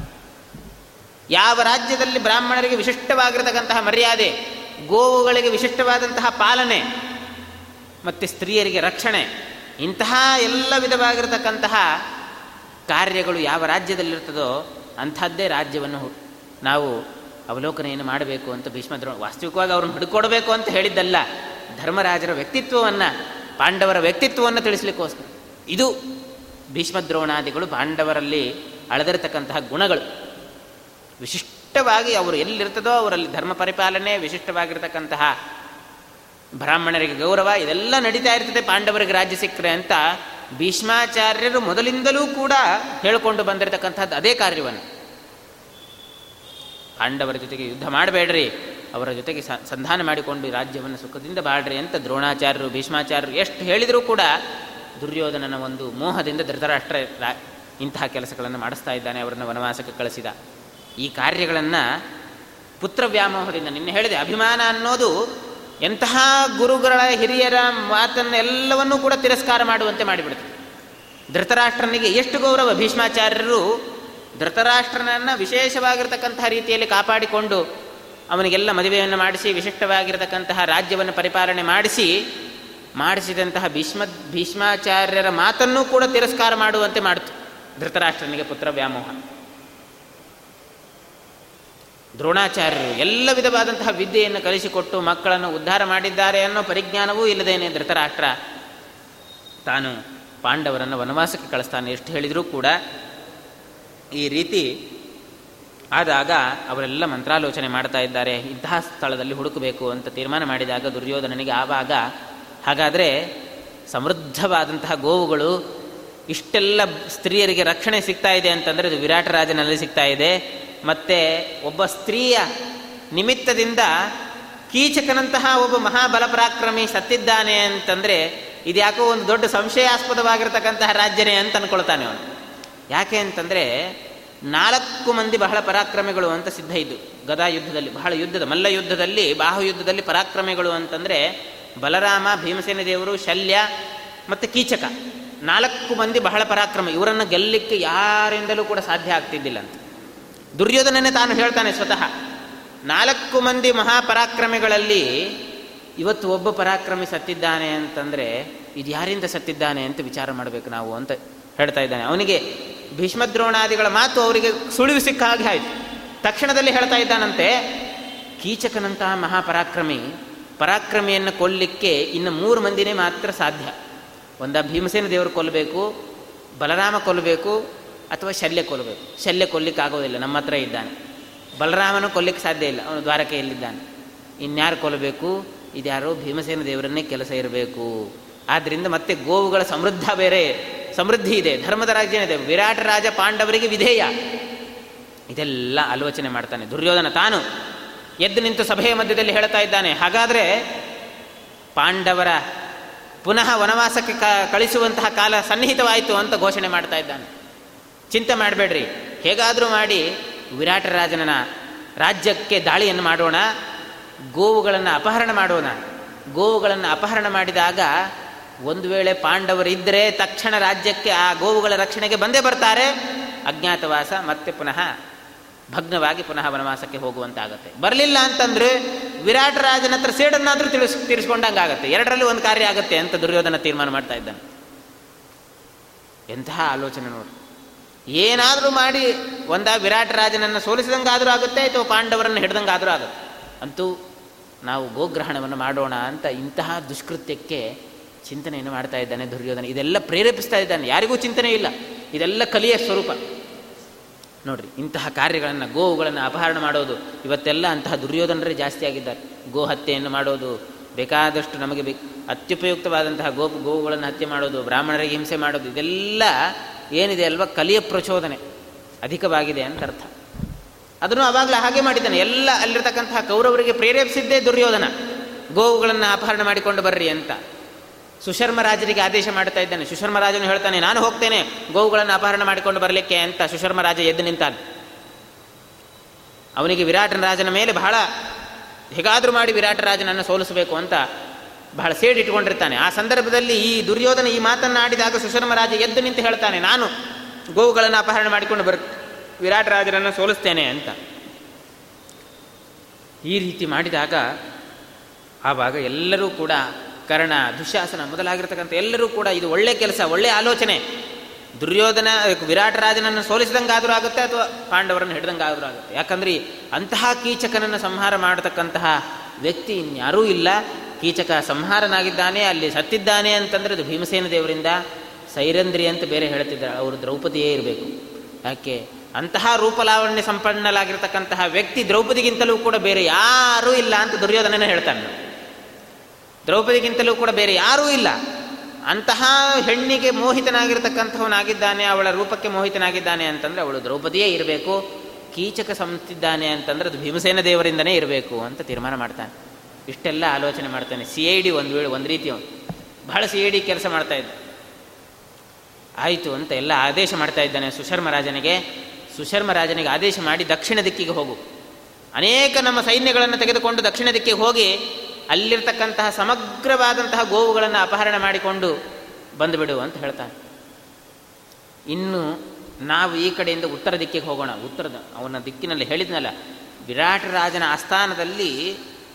ಯಾವ ರಾಜ್ಯದಲ್ಲಿ ಬ್ರಾಹ್ಮಣರಿಗೆ ವಿಶಿಷ್ಟವಾಗಿರತಕ್ಕಂತಹ ಮರ್ಯಾದೆ, ಗೋವುಗಳಿಗೆ ವಿಶಿಷ್ಟವಾದಂತಹ ಪಾಲನೆ, ಮತ್ತು ಸ್ತ್ರೀಯರಿಗೆ ರಕ್ಷಣೆ, ಇಂತಹ ಎಲ್ಲ ವಿಧವಾಗಿರತಕ್ಕಂತಹ ಕಾರ್ಯಗಳು ಯಾವ ರಾಜ್ಯದಲ್ಲಿರ್ತದೋ ಅಂಥದ್ದೇ ರಾಜ್ಯವನ್ನು ನಾವು ಅವಲೋಕನೆಯನ್ನು ಮಾಡಬೇಕು ಅಂತ ಭೀಷ್ಮದ್ರ ವಾಸ್ತವಿಕವಾಗಿ ಅವ್ರನ್ನ ಹುಡುಕೊಡಬೇಕು ಅಂತ ಹೇಳಿದ್ದಲ್ಲ. ಧರ್ಮರಾಜರ ವ್ಯಕ್ತಿತ್ವವನ್ನು, ಪಾಂಡವರ ವ್ಯಕ್ತಿತ್ವವನ್ನು ತಿಳಿಸ್ಲಿಕ್ಕೋಸ್ಕರ. ಇದು ಭೀಷ್ಮದ್ರೋಣಾದಿಗಳು ಪಾಂಡವರಲ್ಲಿ ಅಳದಿರತಕ್ಕಂತಹ ಗುಣಗಳು. ವಿಶಿಷ್ಟವಾಗಿ ಅವರು ಎಲ್ಲಿರ್ತದೋ ಅವರಲ್ಲಿ ಧರ್ಮ ಪರಿಪಾಲನೆ ವಿಶಿಷ್ಟವಾಗಿರ್ತಕ್ಕಂತಹ ಬ್ರಾಹ್ಮಣರಿಗೆ ಗೌರವ ಇದೆಲ್ಲ ನಡೀತಾ ಇರ್ತದೆ, ಪಾಂಡವರಿಗೆ ರಾಜ್ಯ ಸಿಕ್ಕರೆ ಅಂತ ಭೀಷ್ಮಾಚಾರ್ಯರು ಮೊದಲಿಂದಲೂ ಕೂಡ ಹೇಳಿಕೊಂಡು ಬಂದಿರತಕ್ಕಂಥದ್ದು ಅದೇ ಕಾರ್ಯವನ್ನು. ಪಾಂಡವರ ಜೊತೆಗೆ ಯುದ್ಧ ಮಾಡಬೇಡ್ರಿ, ಅವರ ಜೊತೆಗೆ ಸಂಧಾನ ಮಾಡಿಕೊಂಡು ರಾಜ್ಯವನ್ನು ಸುಖದಿಂದ ಬಾಳ್ರಿ ಅಂತ ದ್ರೋಣಾಚಾರ್ಯರು, ಭೀಷ್ಮಾಚಾರ್ಯರು ಎಷ್ಟು ಹೇಳಿದರೂ ಕೂಡ ದುರ್ಯೋಧನನ ಒಂದು ಮೋಹದಿಂದ ಧೃತರಾಷ್ಟ್ರ ಇಂತಹ ಕೆಲಸಗಳನ್ನು ಮಾಡಿಸ್ತಾ ಇದ್ದಾನೆ, ಅವರನ್ನು ವನವಾಸಕ್ಕೆ ಕಳಿಸಿದ. ಈ ಕಾರ್ಯಗಳನ್ನು ಪುತ್ರ ವ್ಯಾಮೋಹದಿಂದ ನಿನ್ನೆ ಹೇಳಿದೆ. ಅಭಿಮಾನ ಅನ್ನೋದು ಎಂತಹ ಗುರುಗಳ ಹಿರಿಯರ ಮಾತನ್ನೆಲ್ಲವನ್ನೂ ಕೂಡ ತಿರಸ್ಕಾರ ಮಾಡುವಂತೆ ಮಾಡಿಬಿಡುತ್ತೆ. ಧೃತರಾಷ್ಟ್ರನಿಗೆ ಎಷ್ಟು ಗೌರವ? ಭೀಷ್ಮಾಚಾರ್ಯರು ಧೃತರಾಷ್ಟ್ರನನ್ನು ವಿಶೇಷವಾಗಿರ್ತಕ್ಕಂತಹ ರೀತಿಯಲ್ಲಿ ಕಾಪಾಡಿಕೊಂಡು ಅವನಿಗೆಲ್ಲ ಮದುವೆಯನ್ನು ಮಾಡಿಸಿ, ವಿಶಿಷ್ಟವಾಗಿರತಕ್ಕಂತಹ ರಾಜ್ಯವನ್ನು ಪರಿಪಾಲನೆ ಮಾಡಿಸಿ, ಮಾಡಿಸಿದಂತಹ ಭೀಷ್ಮ, ಭೀಷ್ಮಾಚಾರ್ಯರ ಮಾತನ್ನೂ ಕೂಡ ತಿರಸ್ಕಾರ ಮಾಡುವಂತೆ ಮಾಡಿತು ಧೃತರಾಷ್ಟ್ರನಿಗೆ ಪುತ್ರ ವ್ಯಾಮೋಹ ದ್ರೋಣಾಚಾರ್ಯರು ಎಲ್ಲ ವಿಧವಾದಂತಹ ವಿದ್ಯೆಯನ್ನು ಕಲಿಸಿಕೊಟ್ಟು ಮಕ್ಕಳನ್ನು ಉದ್ಧಾರ ಮಾಡಿದ್ದಾರೆ ಅನ್ನೋ ಪರಿಜ್ಞಾನವೂ ಇಲ್ಲದೇನೆ ಧೃತರಾಷ್ಟ್ರ. ತಾನು ಪಾಂಡವರನ್ನು ವನವಾಸಕ್ಕೆ ಕಳಿಸ್ತಾನೆ ಎಷ್ಟು ಹೇಳಿದರೂ ಕೂಡ ಈ ರೀತಿ ಆದಾಗ ಅವರೆಲ್ಲ ಮಂತ್ರಾಲೋಚನೆ ಮಾಡ್ತಾ ಇದ್ದಾರೆ, ಇಂತಹ ಸ್ಥಳದಲ್ಲಿ ಹುಡುಕಬೇಕು ಅಂತ ತೀರ್ಮಾನ ಮಾಡಿದಾಗ ದುರ್ಯೋಧನನಿಗೆ ಆವಾಗ ಹಾಗಾದರೆ ಸಮೃದ್ಧವಾದಂತಹ ಗೋವುಗಳು ಇಷ್ಟೆಲ್ಲ ಸ್ತ್ರೀಯರಿಗೆ ರಕ್ಷಣೆ ಸಿಗ್ತಾ ಇದೆ ಅಂತಂದರೆ ಅದು ವಿರಾಟ ರಾಜನಲ್ಲಿ ಸಿಗ್ತಾ ಇದೆ. ಮತ್ತು ಒಬ್ಬ ಸ್ತ್ರೀಯ ನಿಮಿತ್ತದಿಂದ ಕೀಚಕನಂತಹ ಒಬ್ಬ ಮಹಾಬಲಪರಾಕ್ರಮಿ ಸತ್ತಿದ್ದಾನೆ ಅಂತಂದರೆ ಇದ್ಯಾಕೋ ಒಂದು ದೊಡ್ಡ ಸಂಶಯಾಸ್ಪದವಾಗಿರ್ತಕ್ಕಂತಹ ರಾಜ್ಯನೇ ಅಂತ ಅಂದ್ಕೊಳ್ತಾನೆ ಅವನು. ಯಾಕೆ ಅಂತಂದರೆ ನಾಲ್ಕು ಮಂದಿ ಬಹಳ ಪರಾಕ್ರಮಿಗಳು ಅಂತ ಸಿದ್ಧ ಇದ್ದು ಗದಾ ಯುದ್ಧದಲ್ಲಿ, ಬಹಳ ಯುದ್ಧದ, ಮಲ್ಲ ಯುದ್ಧದಲ್ಲಿ, ಬಾಹು ಯುದ್ಧದಲ್ಲಿ ಪರಾಕ್ರಮಿಗಳು ಅಂತಂದರೆ ಬಲರಾಮ, ಭೀಮಸೇನ ದೇವರು, ಶಲ್ಯ ಮತ್ತು ಕೀಚಕ. ನಾಲ್ಕು ಮಂದಿ ಬಹಳ ಪರಾಕ್ರಮ. ಇವರನ್ನು ಗೆಲ್ಲಲಿಕ್ಕೆ ಯಾರಿಂದಲೂ ಕೂಡ ಸಾಧ್ಯ ಆಗ್ತಿದ್ದಿಲ್ಲ ಅಂತ. ದುರ್ಯೋಧನನೇ ತಾನು ಹೇಳ್ತಾನೆ ಸ್ವತಃ. ನಾಲ್ಕು ಮಂದಿ ಮಹಾಪರಾಕ್ರಮಿಗಳಲ್ಲಿ ಇವತ್ತು ಒಬ್ಬ ಪರಾಕ್ರಮಿ ಸತ್ತಿದ್ದಾನೆ ಅಂತಂದರೆ ಇದು ಯಾರಿಂದ ಸತ್ತಿದ್ದಾನೆ ಅಂತ ವಿಚಾರ ಮಾಡಬೇಕು ನಾವು ಅಂತ ಹೇಳ್ತಾ ಇದ್ದಾನೆ. ಅವನಿಗೆ ಭೀಷ್ಮದ್ರೋಣಾದಿಗಳ ಮಾತು ಅವರಿಗೆ ಸುಳಿವು ಸಿಕ್ಕ ಹಾಗೆ ಆಯಿತು. ತಕ್ಷಣದಲ್ಲಿ ಹೇಳ್ತಾ ಇದ್ದಾನಂತೆ, ಕೀಚಕನಂತಹ ಮಹಾಪರಾಕ್ರಮಿ ಪರಾಕ್ರಮಿಯನ್ನು ಕೊಲ್ಲಿಕ್ಕೆ ಇನ್ನು ಮೂರು ಮಂದಿನೇ ಮಾತ್ರ ಸಾಧ್ಯ. ಒಂದ ಭೀಮಸೇನ ದೇವರು ಕೊಲ್ಲಬೇಕು, ಬಲರಾಮ ಕೊಲ್ಲಬೇಕು ಅಥವಾ ಶಲ್ಯ ಕೊಲ್ಲಬೇಕು. ಶಲ್ಯ ಕೊಲ್ಲಿಕ್ಕೆ ಆಗೋದಿಲ್ಲ ನಮ್ಮ ಹತ್ರ ಇದ್ದಾನೆ. ಬಲರಾಮನು ಕೊಲ್ಲಿಕ್ಕೆ ಸಾಧ್ಯ ಇಲ್ಲ, ಅವನು ದ್ವಾರಕೆಯಲ್ಲಿದ್ದಾನೆ ಇನ್ಯಾರು ಕೊಲ್ಲಬೇಕು? ಇದ್ಯಾರೋ ಭೀಮಸೇನ ದೇವರನ್ನೇ ಕೆಲಸ ಇರಬೇಕು. ಆದ್ದರಿಂದ ಮತ್ತೆ ಗೋವುಗಳ ಸಮೃದ್ಧ ಬೇರೆ, ಸಮೃದ್ಧಿ ಇದೆ, ಧರ್ಮದ ರಾಜ್ಯನಿದೆ ವಿರಾಟ ರಾಜ ಪಾಂಡವರಿಗೆ ವಿಧೇಯ. ಇದೆಲ್ಲ ಆಲೋಚನೆ ಮಾಡ್ತಾನೆ, ದುರ್ಯೋಧನ ತಾನು. ಎದ್ದು ನಿಂತು ಸಭೆಯ ಮಧ್ಯದಲ್ಲಿ ಹೇಳ್ತಾ ಇದ್ದಾನೆ, ಹಾಗಾದರೆ ಪಾಂಡವರ ಪುನಃ ವನವಾಸಕ್ಕೆ ಕಳಿಸುವಂತಹ ಕಾಲ ಸನ್ನಿಹಿತವಾಯಿತು ಅಂತ ಘೋಷಣೆ ಮಾಡ್ತಾ ಇದ್ದಾನೆ. ಚಿಂತೆ ಮಾಡಬೇಡ್ರಿ. ಹೇಗಾದರೂ ಮಾಡಿ ವಿರಾಟ ರಾಜನ ರಾಜ್ಯಕ್ಕೆ ದಾಳಿಯನ್ನು ಮಾಡೋಣ, ಗೋವುಗಳನ್ನು ಅಪಹರಣ ಮಾಡೋಣ. ಗೋವುಗಳನ್ನು ಅಪಹರಣ ಮಾಡಿದಾಗ ಒಂದು ವೇಳೆ ಪಾಂಡವರಿದ್ದರೆ ತಕ್ಷಣ ರಾಜ್ಯಕ್ಕೆ ಆ ಗೋವುಗಳ ರಕ್ಷಣೆಗೆ ಬಂದೇ ಬರ್ತಾರೆ. ಅಜ್ಞಾತವಾಸ ಮತ್ತೆ ಪುನಃ ಭಗ್ನವಾಗಿ ಪುನಃ ವನವಾಸಕ್ಕೆ ಹೋಗುವಂತಾಗತ್ತೆ. ಬರಲಿಲ್ಲ ಅಂತಂದ್ರೆ ವಿರಾಟ ರಾಜನ ಹತ್ರ ಸೇಡನ್ನಾದರೂ ತಿಳಿಸ್, ತೀರಿಸ್ಕೊಂಡಂಗಾಗತ್ತೆ. ಎರಡರಲ್ಲಿ ಒಂದು ಕಾರ್ಯ ಆಗುತ್ತೆ ಅಂತ ದುರ್ಯೋಧನ ತೀರ್ಮಾನ ಮಾಡ್ತಾ ಇದ್ದಾನೆ. ಎಂತಹ ಆಲೋಚನೆ ನೋಡಿ. ಏನಾದರೂ ಮಾಡಿ ಒಂದ ವಿರಾಟ ರಾಜನನ್ನು ಸೋಲಿಸಿದಂಗಾದರೂ ಆಗುತ್ತೆ ಅಥವಾ ಪಾಂಡವರನ್ನು ಹಿಡ್ದಂಗಾದರೂ ಆಗುತ್ತೆ. ಅಂತೂ ನಾವು ಗೋಗ್ರಹಣವನ್ನು ಮಾಡೋಣ ಅಂತ ಇಂತಹ ದುಷ್ಕೃತ್ಯಕ್ಕೆ ಚಿಂತನೆಯನ್ನು ಮಾಡ್ತಾ ಇದ್ದಾನೆ ದುರ್ಯೋಧನ. ಇದೆಲ್ಲ ಪ್ರೇರೇಪಿಸ್ತಾ ಇದ್ದಾನೆ. ಯಾರಿಗೂ ಚಿಂತನೆ ಇಲ್ಲ. ಇದೆಲ್ಲ ಕಲಿಯ ಸ್ವರೂಪ. ನೋಡ್ರಿ, ಇಂತಹ ಕಾರ್ಯಗಳನ್ನು, ಗೋವುಗಳನ್ನು ಅಪಹರಣ ಮಾಡೋದು, ಇವತ್ತೆಲ್ಲ ಅಂತಹ ದುರ್ಯೋಧನರೇ ಜಾಸ್ತಿ ಆಗಿದ್ದಾರೆ. ಗೋ ಹತ್ಯೆಯನ್ನು ಮಾಡೋದು, ಬೇಕಾದಷ್ಟು ನಮಗೆ ಬೇಕು ಅತ್ಯುಪಯುಕ್ತವಾದಂತಹ ಗೋ ಗೋವುಗಳನ್ನು ಹತ್ಯೆ ಮಾಡೋದು, ಬ್ರಾಹ್ಮಣರಿಗೆ ಹಿಂಸೆ ಮಾಡೋದು, ಇದೆಲ್ಲ ಏನಿದೆ ಅಲ್ವಾ? ಕಲಿಯ ಪ್ರಚೋದನೆ. ಅಧಿಕವಾಗಿದೆ ಅಂತ ಅರ್ಥ. ಅದನ್ನು ಅವಾಗಲೇ ಹಾಗೆ ಮಾಡಿದ್ದಾನೆ. ಎಲ್ಲ ಅಲ್ಲಿರ್ತಕ್ಕಂತಹ ಕೌರವರಿಗೆ ಪ್ರೇರೇಪಿಸಿದ್ದೇ ದುರ್ಯೋಧನ. ಗೋವುಗಳನ್ನು ಅಪಹರಣ ಮಾಡಿಕೊಂಡು ಬರ್ರಿ ಅಂತ. ಸುಶರ್ಮ ರಾಜರಿಗೆ ಆದೇಶ ಮಾಡ್ತಾ ಇದ್ದಾನೆ. ಸುಶರ್ಮ ರಾಜನು ಹೇಳ್ತಾನೆ, ನಾನು ಹೋಗ್ತೇನೆ. ಗೋವುಗಳನ್ನು ಅಪಹರಣ ಮಾಡಿಕೊಂಡು ಬರಲಿಕ್ಕೆ ಅಂತ ಸುಶರ್ಮ ರಾಜ ಎದ್ದು ನಿಂತಾನೆ. ಅವನಿಗೆ ವಿರಾಟನ ರಾಜನ ಮೇಲೆ ಬಹಳ ಹೇಗಾದರೂ ಮಾಡಿ ವಿರಾಟ ರಾಜನನ್ನು ಸೋಲಿಸಬೇಕು ಅಂತ ಬಹಳ ಸೇಡಿಟ್ಕೊಂಡಿರ್ತಾನೆ ಆ ಸಂದರ್ಭದಲ್ಲಿ ಈ ದುರ್ಯೋಧನ ಈ ಮಾತನ್ನಾಡಿದಾಗ ಸುಶರ್ಮ ರಾಜ ಎದ್ದು ನಿಂತು ಹೇಳ್ತಾನೆ, ನಾನು ಗೋವುಗಳನ್ನು ಅಪಹರಣ ಮಾಡಿಕೊಂಡು ಬರ್, ವಿರಾಟ ರಾಜರನ್ನು ಸೋಲಿಸ್ತೇನೆ ಅಂತ. ಈ ರೀತಿ ಮಾಡಿದಾಗ ಆವಾಗ ಎಲ್ಲರೂ ಕೂಡ ಕರ್ಣ, ದುಶಾಸನ ಮೊದಲಾಗಿರ್ತಕ್ಕಂಥ ಎಲ್ಲರೂ ಕೂಡ ಇದು ಒಳ್ಳೆ ಕೆಲಸ, ಒಳ್ಳೆ ಆಲೋಚನೆ. ದುರ್ಯೋಧನ, ವಿರಾಟ ರಾಜನನ್ನು ಸೋಲಿಸಿದಂಗಾದರೂ ಆಗುತ್ತೆ ಅಥವಾ ಪಾಂಡವರನ್ನು ಹಿಡಿದಂಗಾದರೂ ಆಗುತ್ತೆ. ಯಾಕಂದ್ರೆ ಅಂತಹ ಕೀಚಕನನ್ನು ಸಂಹಾರ ಮಾಡತಕ್ಕಂತಹ ವ್ಯಕ್ತಿ ಇನ್ಯಾರೂ ಇಲ್ಲ. ಕೀಚಕ ಸಂಹಾರನಾಗಿದ್ದಾನೆ, ಅಲ್ಲಿ ಸತ್ತಿದ್ದಾನೆ ಅಂತಂದರೆ ಅದು ಭೀಮಸೇನ ದೇವರಿಂದ ಸೈರಂದ್ರಿ ಅಂತ ಬೇರೆ ಹೇಳ್ತಿದ್ದಾರೆ, ಅವರು ದ್ರೌಪದಿಯೇ ಇರಬೇಕು. ಯಾಕೆ? ಅಂತಹ ರೂಪಲಾವಣ್ಯ ಸಂಪನ್ನಲಾಗಿರ್ತಕ್ಕಂತಹ ವ್ಯಕ್ತಿ ದ್ರೌಪದಿಗಿಂತಲೂ ಕೂಡ ಬೇರೆ ಯಾರೂ ಇಲ್ಲ ಅಂತ ದುರ್ಯೋಧನನೇ ಹೇಳ್ತಾನೆ. ದ್ರೌಪದಿಗಿಂತಲೂ ಕೂಡ ಬೇರೆ ಯಾರೂ ಇಲ್ಲ. ಅಂತಹ ಹೆಣ್ಣಿಗೆ ಮೋಹಿತನಾಗಿರ್ತಕ್ಕಂಥವನಾಗಿದ್ದಾನೆ, ಅವಳ ರೂಪಕ್ಕೆ ಮೋಹಿತನಾಗಿದ್ದಾನೆ ಅಂತಂದರೆ ಅವಳು ದ್ರೌಪದಿಯೇ ಇರಬೇಕು. ಕೀಚಕ ಸಂತಿದ್ದಾನೆ ಅಂತಂದ್ರೆ ಅದು ಭೀಮಸೇನ ದೇವರಿಂದನೇ ಇರಬೇಕು ಅಂತ ತೀರ್ಮಾನ ಮಾಡ್ತಾನೆ. ಇಷ್ಟೆಲ್ಲ ಆಲೋಚನೆ ಮಾಡ್ತಾನೆ. ಸಿ ಐ ಡಿ ಒಂದು ವೇಳೆ ಒಂದು ರೀತಿ ಬಹಳ ಸಿ ಐ ಡಿ ಕೆಲಸ ಮಾಡ್ತಾ ಇದ್ದ. ಆಯಿತು ಅಂತ ಎಲ್ಲ ಆದೇಶ ಮಾಡ್ತಾ ಇದ್ದಾನೆ ಸುಶರ್ಮ ರಾಜನಿಗೆ. ಸುಶರ್ಮ ರಾಜನಿಗೆ ಆದೇಶ ಮಾಡಿ ದಕ್ಷಿಣ ದಿಕ್ಕಿಗೆ ಹೋಗು. ಅನೇಕ ನಮ್ಮ ಸೈನ್ಯಗಳನ್ನು ತೆಗೆದುಕೊಂಡು ದಕ್ಷಿಣ ದಿಕ್ಕಿಗೆ ಹೋಗಿ ಅಲ್ಲಿರ್ತಕ್ಕಂತಹ ಸಮಗ್ರವಾದಂತಹ ಗೋವುಗಳನ್ನು ಅಪಹರಣ ಮಾಡಿಕೊಂಡು ಬಂದುಬಿಡು ಅಂತ ಹೇಳ್ತಾನೆ. ಇನ್ನು ನಾವು ಈ ಕಡೆಯಿಂದ ಉತ್ತರ ದಿಕ್ಕಿಗೆ ಹೋಗೋಣ. ಉತ್ತರದ ಅವನ ದಿಕ್ಕಿನಲ್ಲಿ ಹೇಳಿದ್ನಲ್ಲ, ವಿರಾಟ ರಾಜನ ಆಸ್ಥಾನದಲ್ಲಿ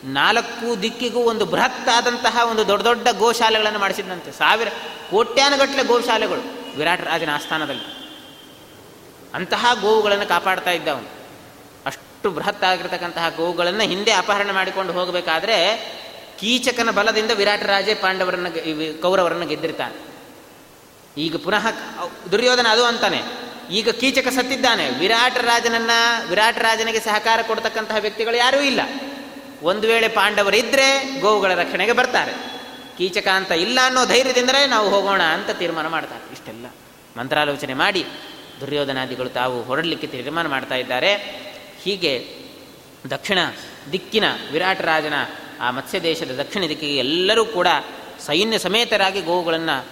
ನಾಲ್ಕು ದಿಕ್ಕಿಗೂ ಒಂದು ಬೃಹತ್ ಆದಂತಹ ಒಂದು ದೊಡ್ಡ ದೊಡ್ಡ ಗೋಶಾಲೆಗಳನ್ನು ಮಾಡಿಸಿದಂತೆ. ಸಾವಿರ, ಕೋಟ್ಯಾನುಗಟ್ಟಲೆ ಗೋಶಾಲೆಗಳು ವಿರಾಟ್ ರಾಜನ ಆಸ್ಥಾನದಲ್ಲಿ. ಅಂತಹ ಗೋವುಗಳನ್ನು ಕಾಪಾಡ್ತಾ ಇದ್ದ ಅವನು ಅಷ್ಟು ಬೃಹತ್ ಆಗಿರ್ತಕ್ಕಂತಹ ಗೋವುಗಳನ್ನು ಹಿಂದೆ ಅಪಹರಣ ಮಾಡಿಕೊಂಡು ಹೋಗಬೇಕಾದ್ರೆ ಕೀಚಕನ ಬಲದಿಂದ ವಿರಾಟ ರಾಜೇ ಪಾಂಡವರನ್ನ ಕೌರವರನ್ನು ಗೆದ್ದಿರ್ತಾನೆ. ಈಗ ಪುನಃ ದುರ್ಯೋಧನ ಅದು ಅಂತಾನೆ. ಈಗ ಕೀಚಕ ಸತ್ತಿದ್ದಾನೆ. ವಿರಾಟ ರಾಜನನ್ನ, ವಿರಾಟ ರಾಜನಿಗೆ ಸಹಕಾರ ಕೊಡ್ತಕ್ಕಂತಹ ವ್ಯಕ್ತಿಗಳು ಯಾರೂ ಇಲ್ಲ. ಒಂದು ವೇಳೆ ಪಾಂಡವರಿದ್ದರೆ ಗೋವುಗಳ ರಕ್ಷಣೆಗೆ ಬರ್ತಾರೆ. ಕೀಚಕ ಅಂತ ಇಲ್ಲ ಅನ್ನೋ ಧೈರ್ಯದಿಂದಲೇ ನಾವು ಹೋಗೋಣ ಅಂತ ತೀರ್ಮಾನ ಮಾಡ್ತಾರೆ. ಇಷ್ಟೆಲ್ಲ. ಮಂತ್ರಾಲೋಚನೆ ಮಾಡಿ ದುರ್ಯೋಧನಾದಿಗಳು ತಾವು ಹೊರಡಲಿಕ್ಕೆ ತೀರ್ಮಾನ ಮಾಡ್ತಾ ಇದ್ದಾರೆ. ಹೀಗೆ ದಕ್ಷಿಣ ದಿಕ್ಕಿನ ವಿರಾಟ ರಾಜನ ಆ ಮತ್ಸ್ಯ ದೇಶದ ದಕ್ಷಿಣ ದಿಕ್ಕಿಗೆ ಎಲ್ಲರೂ ಕೂಡ ಸೈನ್ಯ ಸಮೇತರಾಗಿ ಗೋವುಗಳನ್ನು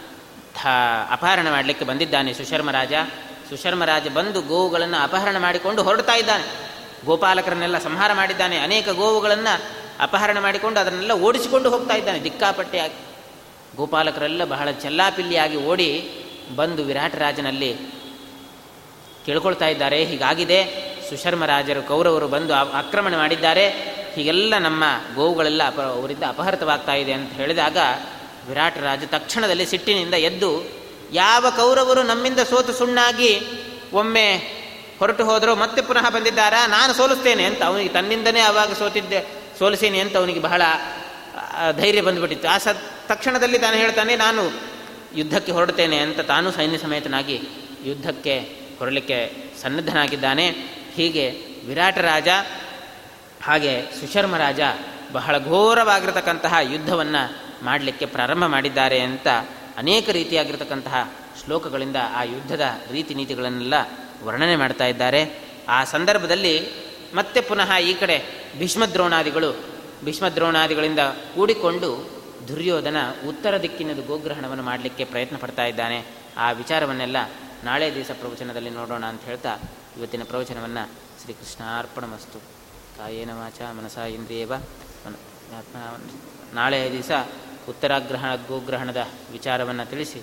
ಅಪಹರಣ ಮಾಡಲಿಕ್ಕೆ ಬಂದಿದ್ದಾನೆ ಸುಶರ್ಮ ರಾಜ. ಸುಶರ್ಮರಾಜ ಬಂದು ಗೋವುಗಳನ್ನು ಅಪಹರಣ ಮಾಡಿಕೊಂಡು ಹೊರಡ್ತಾ ಇದ್ದಾನೆ. ಗೋಪಾಲಕರನ್ನೆಲ್ಲ ಸಂಹಾರ ಮಾಡಿದ್ದಾನೆ. ಅನೇಕ ಗೋವುಗಳನ್ನು ಅಪಹರಣ ಮಾಡಿಕೊಂಡು ಅದನ್ನೆಲ್ಲ ಓಡಿಸಿಕೊಂಡು ಹೋಗ್ತಾ ಇದ್ದಾನೆ. ದಿಕ್ಕಾಪಟ್ಟೆಯಾಗಿ ಗೋಪಾಲಕರೆಲ್ಲ ಬಹಳ ಚೆಲ್ಲಾಪಿಲ್ಲಿಯಾಗಿ ಓಡಿ ಬಂದು ವಿರಾಟರಾಜನಲ್ಲಿ ಕೇಳ್ಕೊಳ್ತಾ ಇದ್ದಾರೆ. ಹೀಗಾಗಿದೆ ಸುಶರ್ಮ ರಾಜರು ಕೌರವರು ಬಂದು ಆಕ್ರಮಣ ಮಾಡಿದ್ದಾರೆ. ಹೀಗೆಲ್ಲ ನಮ್ಮ ಗೋವುಗಳೆಲ್ಲ ಅಪ ಅವರಿಂದ ಅಪಹೃತವಾಗ್ತಾ ಇದೆ ಅಂತ ಹೇಳಿದಾಗ ವಿರಾಟರಾಜ ತಕ್ಷಣದಲ್ಲಿ ಸಿಟ್ಟಿನಿಂದ ಎದ್ದು, ಯಾವ ಕೌರವರು ನಮ್ಮಿಂದ ಸೋತು ಸುಣ್ಣಾಗಿ ಒಮ್ಮೆ ಹೊರಟು ಹೋದರೂ ಮತ್ತೆ ಪುನಃ ಬಂದಿದ್ದಾರಾ? ನಾನು ಸೋಲಿಸ್ತೇನೆ ಅಂತ ಅವನಿಗೆ ತನ್ನಿಂದನೇ ಅವಾಗ ಸೋತಿದ್ದೆ, ಸೋಲಿಸೇನೆ ಅಂತ ಅವನಿಗೆ ಬಹಳ ಧೈರ್ಯ ಬಂದುಬಿಟ್ಟಿತ್ತು. ಆ ಸ ತಕ್ಷಣದಲ್ಲಿ ತಾನು ಹೇಳ್ತಾನೆ, ನಾನು ಯುದ್ಧಕ್ಕೆ ಹೊರಡ್ತೇನೆ ಅಂತ ತಾನು ಸೈನ್ಯ ಸಮೇತನಾಗಿ ಯುದ್ಧಕ್ಕೆ ಹೊರಲಿಕ್ಕೆ ಸನ್ನದ್ಧನಾಗಿದ್ದಾನೆ. ಹೀಗೆ ವಿರಾಟ ರಾಜ, ಹಾಗೆ ಸುಶರ್ಮ ರಾಜ ಬಹಳ ಘೋರವಾಗಿರತಕ್ಕಂತಹ ಯುದ್ಧವನ್ನು ಮಾಡಲಿಕ್ಕೆ ಪ್ರಾರಂಭ ಮಾಡಿದ್ದಾರೆ ಅಂತ ಅನೇಕ ರೀತಿಯಾಗಿರತಕ್ಕಂತಹ ಶ್ಲೋಕಗಳಿಂದ ಆ ಯುದ್ಧದ ರೀತಿ ನೀತಿಗಳನ್ನೆಲ್ಲ ವರ್ಣನೆ ಮಾಡ್ತಾ ಇದ್ದಾರೆ. ಆ ಸಂದರ್ಭದಲ್ಲಿ ಮತ್ತೆ ಪುನಃ ಈ ಕಡೆ ಭೀಷ್ಮದ್ರೋಣಾದಿಗಳು, ಭೀಷ್ಮದ್ರೋಣಾದಿಗಳಿಂದ ಕೂಡಿಕೊಂಡು ದುರ್ಯೋಧನ ಉತ್ತರ ದಿಕ್ಕಿನದು ಗೋಗ್ರಹಣವನ್ನು ಮಾಡಲಿಕ್ಕೆ ಪ್ರಯತ್ನ ಪಡ್ತಾ ಇದ್ದಾನೆ. ಆ ವಿಚಾರವನ್ನೆಲ್ಲ ನಾಳೆ ದಿವಸ ಪ್ರವಚನದಲ್ಲಿ ನೋಡೋಣ ಅಂತ ಹೇಳ್ತಾ ಇವತ್ತಿನ ಪ್ರವಚನವನ್ನು ಶ್ರೀಕೃಷ್ಣಾರ್ಪಣಮಸ್ತು. ಕಾಯೇನ ವಾಚ ಮನಸ ಇಂದ್ರಿಯವ. ನಾಳೆ ದಿವಸ ಉತ್ತರಾಗ್ರಹಣ ಗೋಗ್ರಹಣದ ವಿಚಾರವನ್ನು ತಿಳಿಸಿ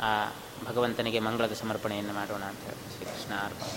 ಆ ಭಗವಂತನಿಗೆ ಮಂಗಳದ ಸಮರ್ಪಣೆಯನ್ನು ಮಾಡೋಣ ಅಂತ ಹೇಳಿ ಶ್ರೀಕೃಷ್ಣ ಅರ್ಪಣೆ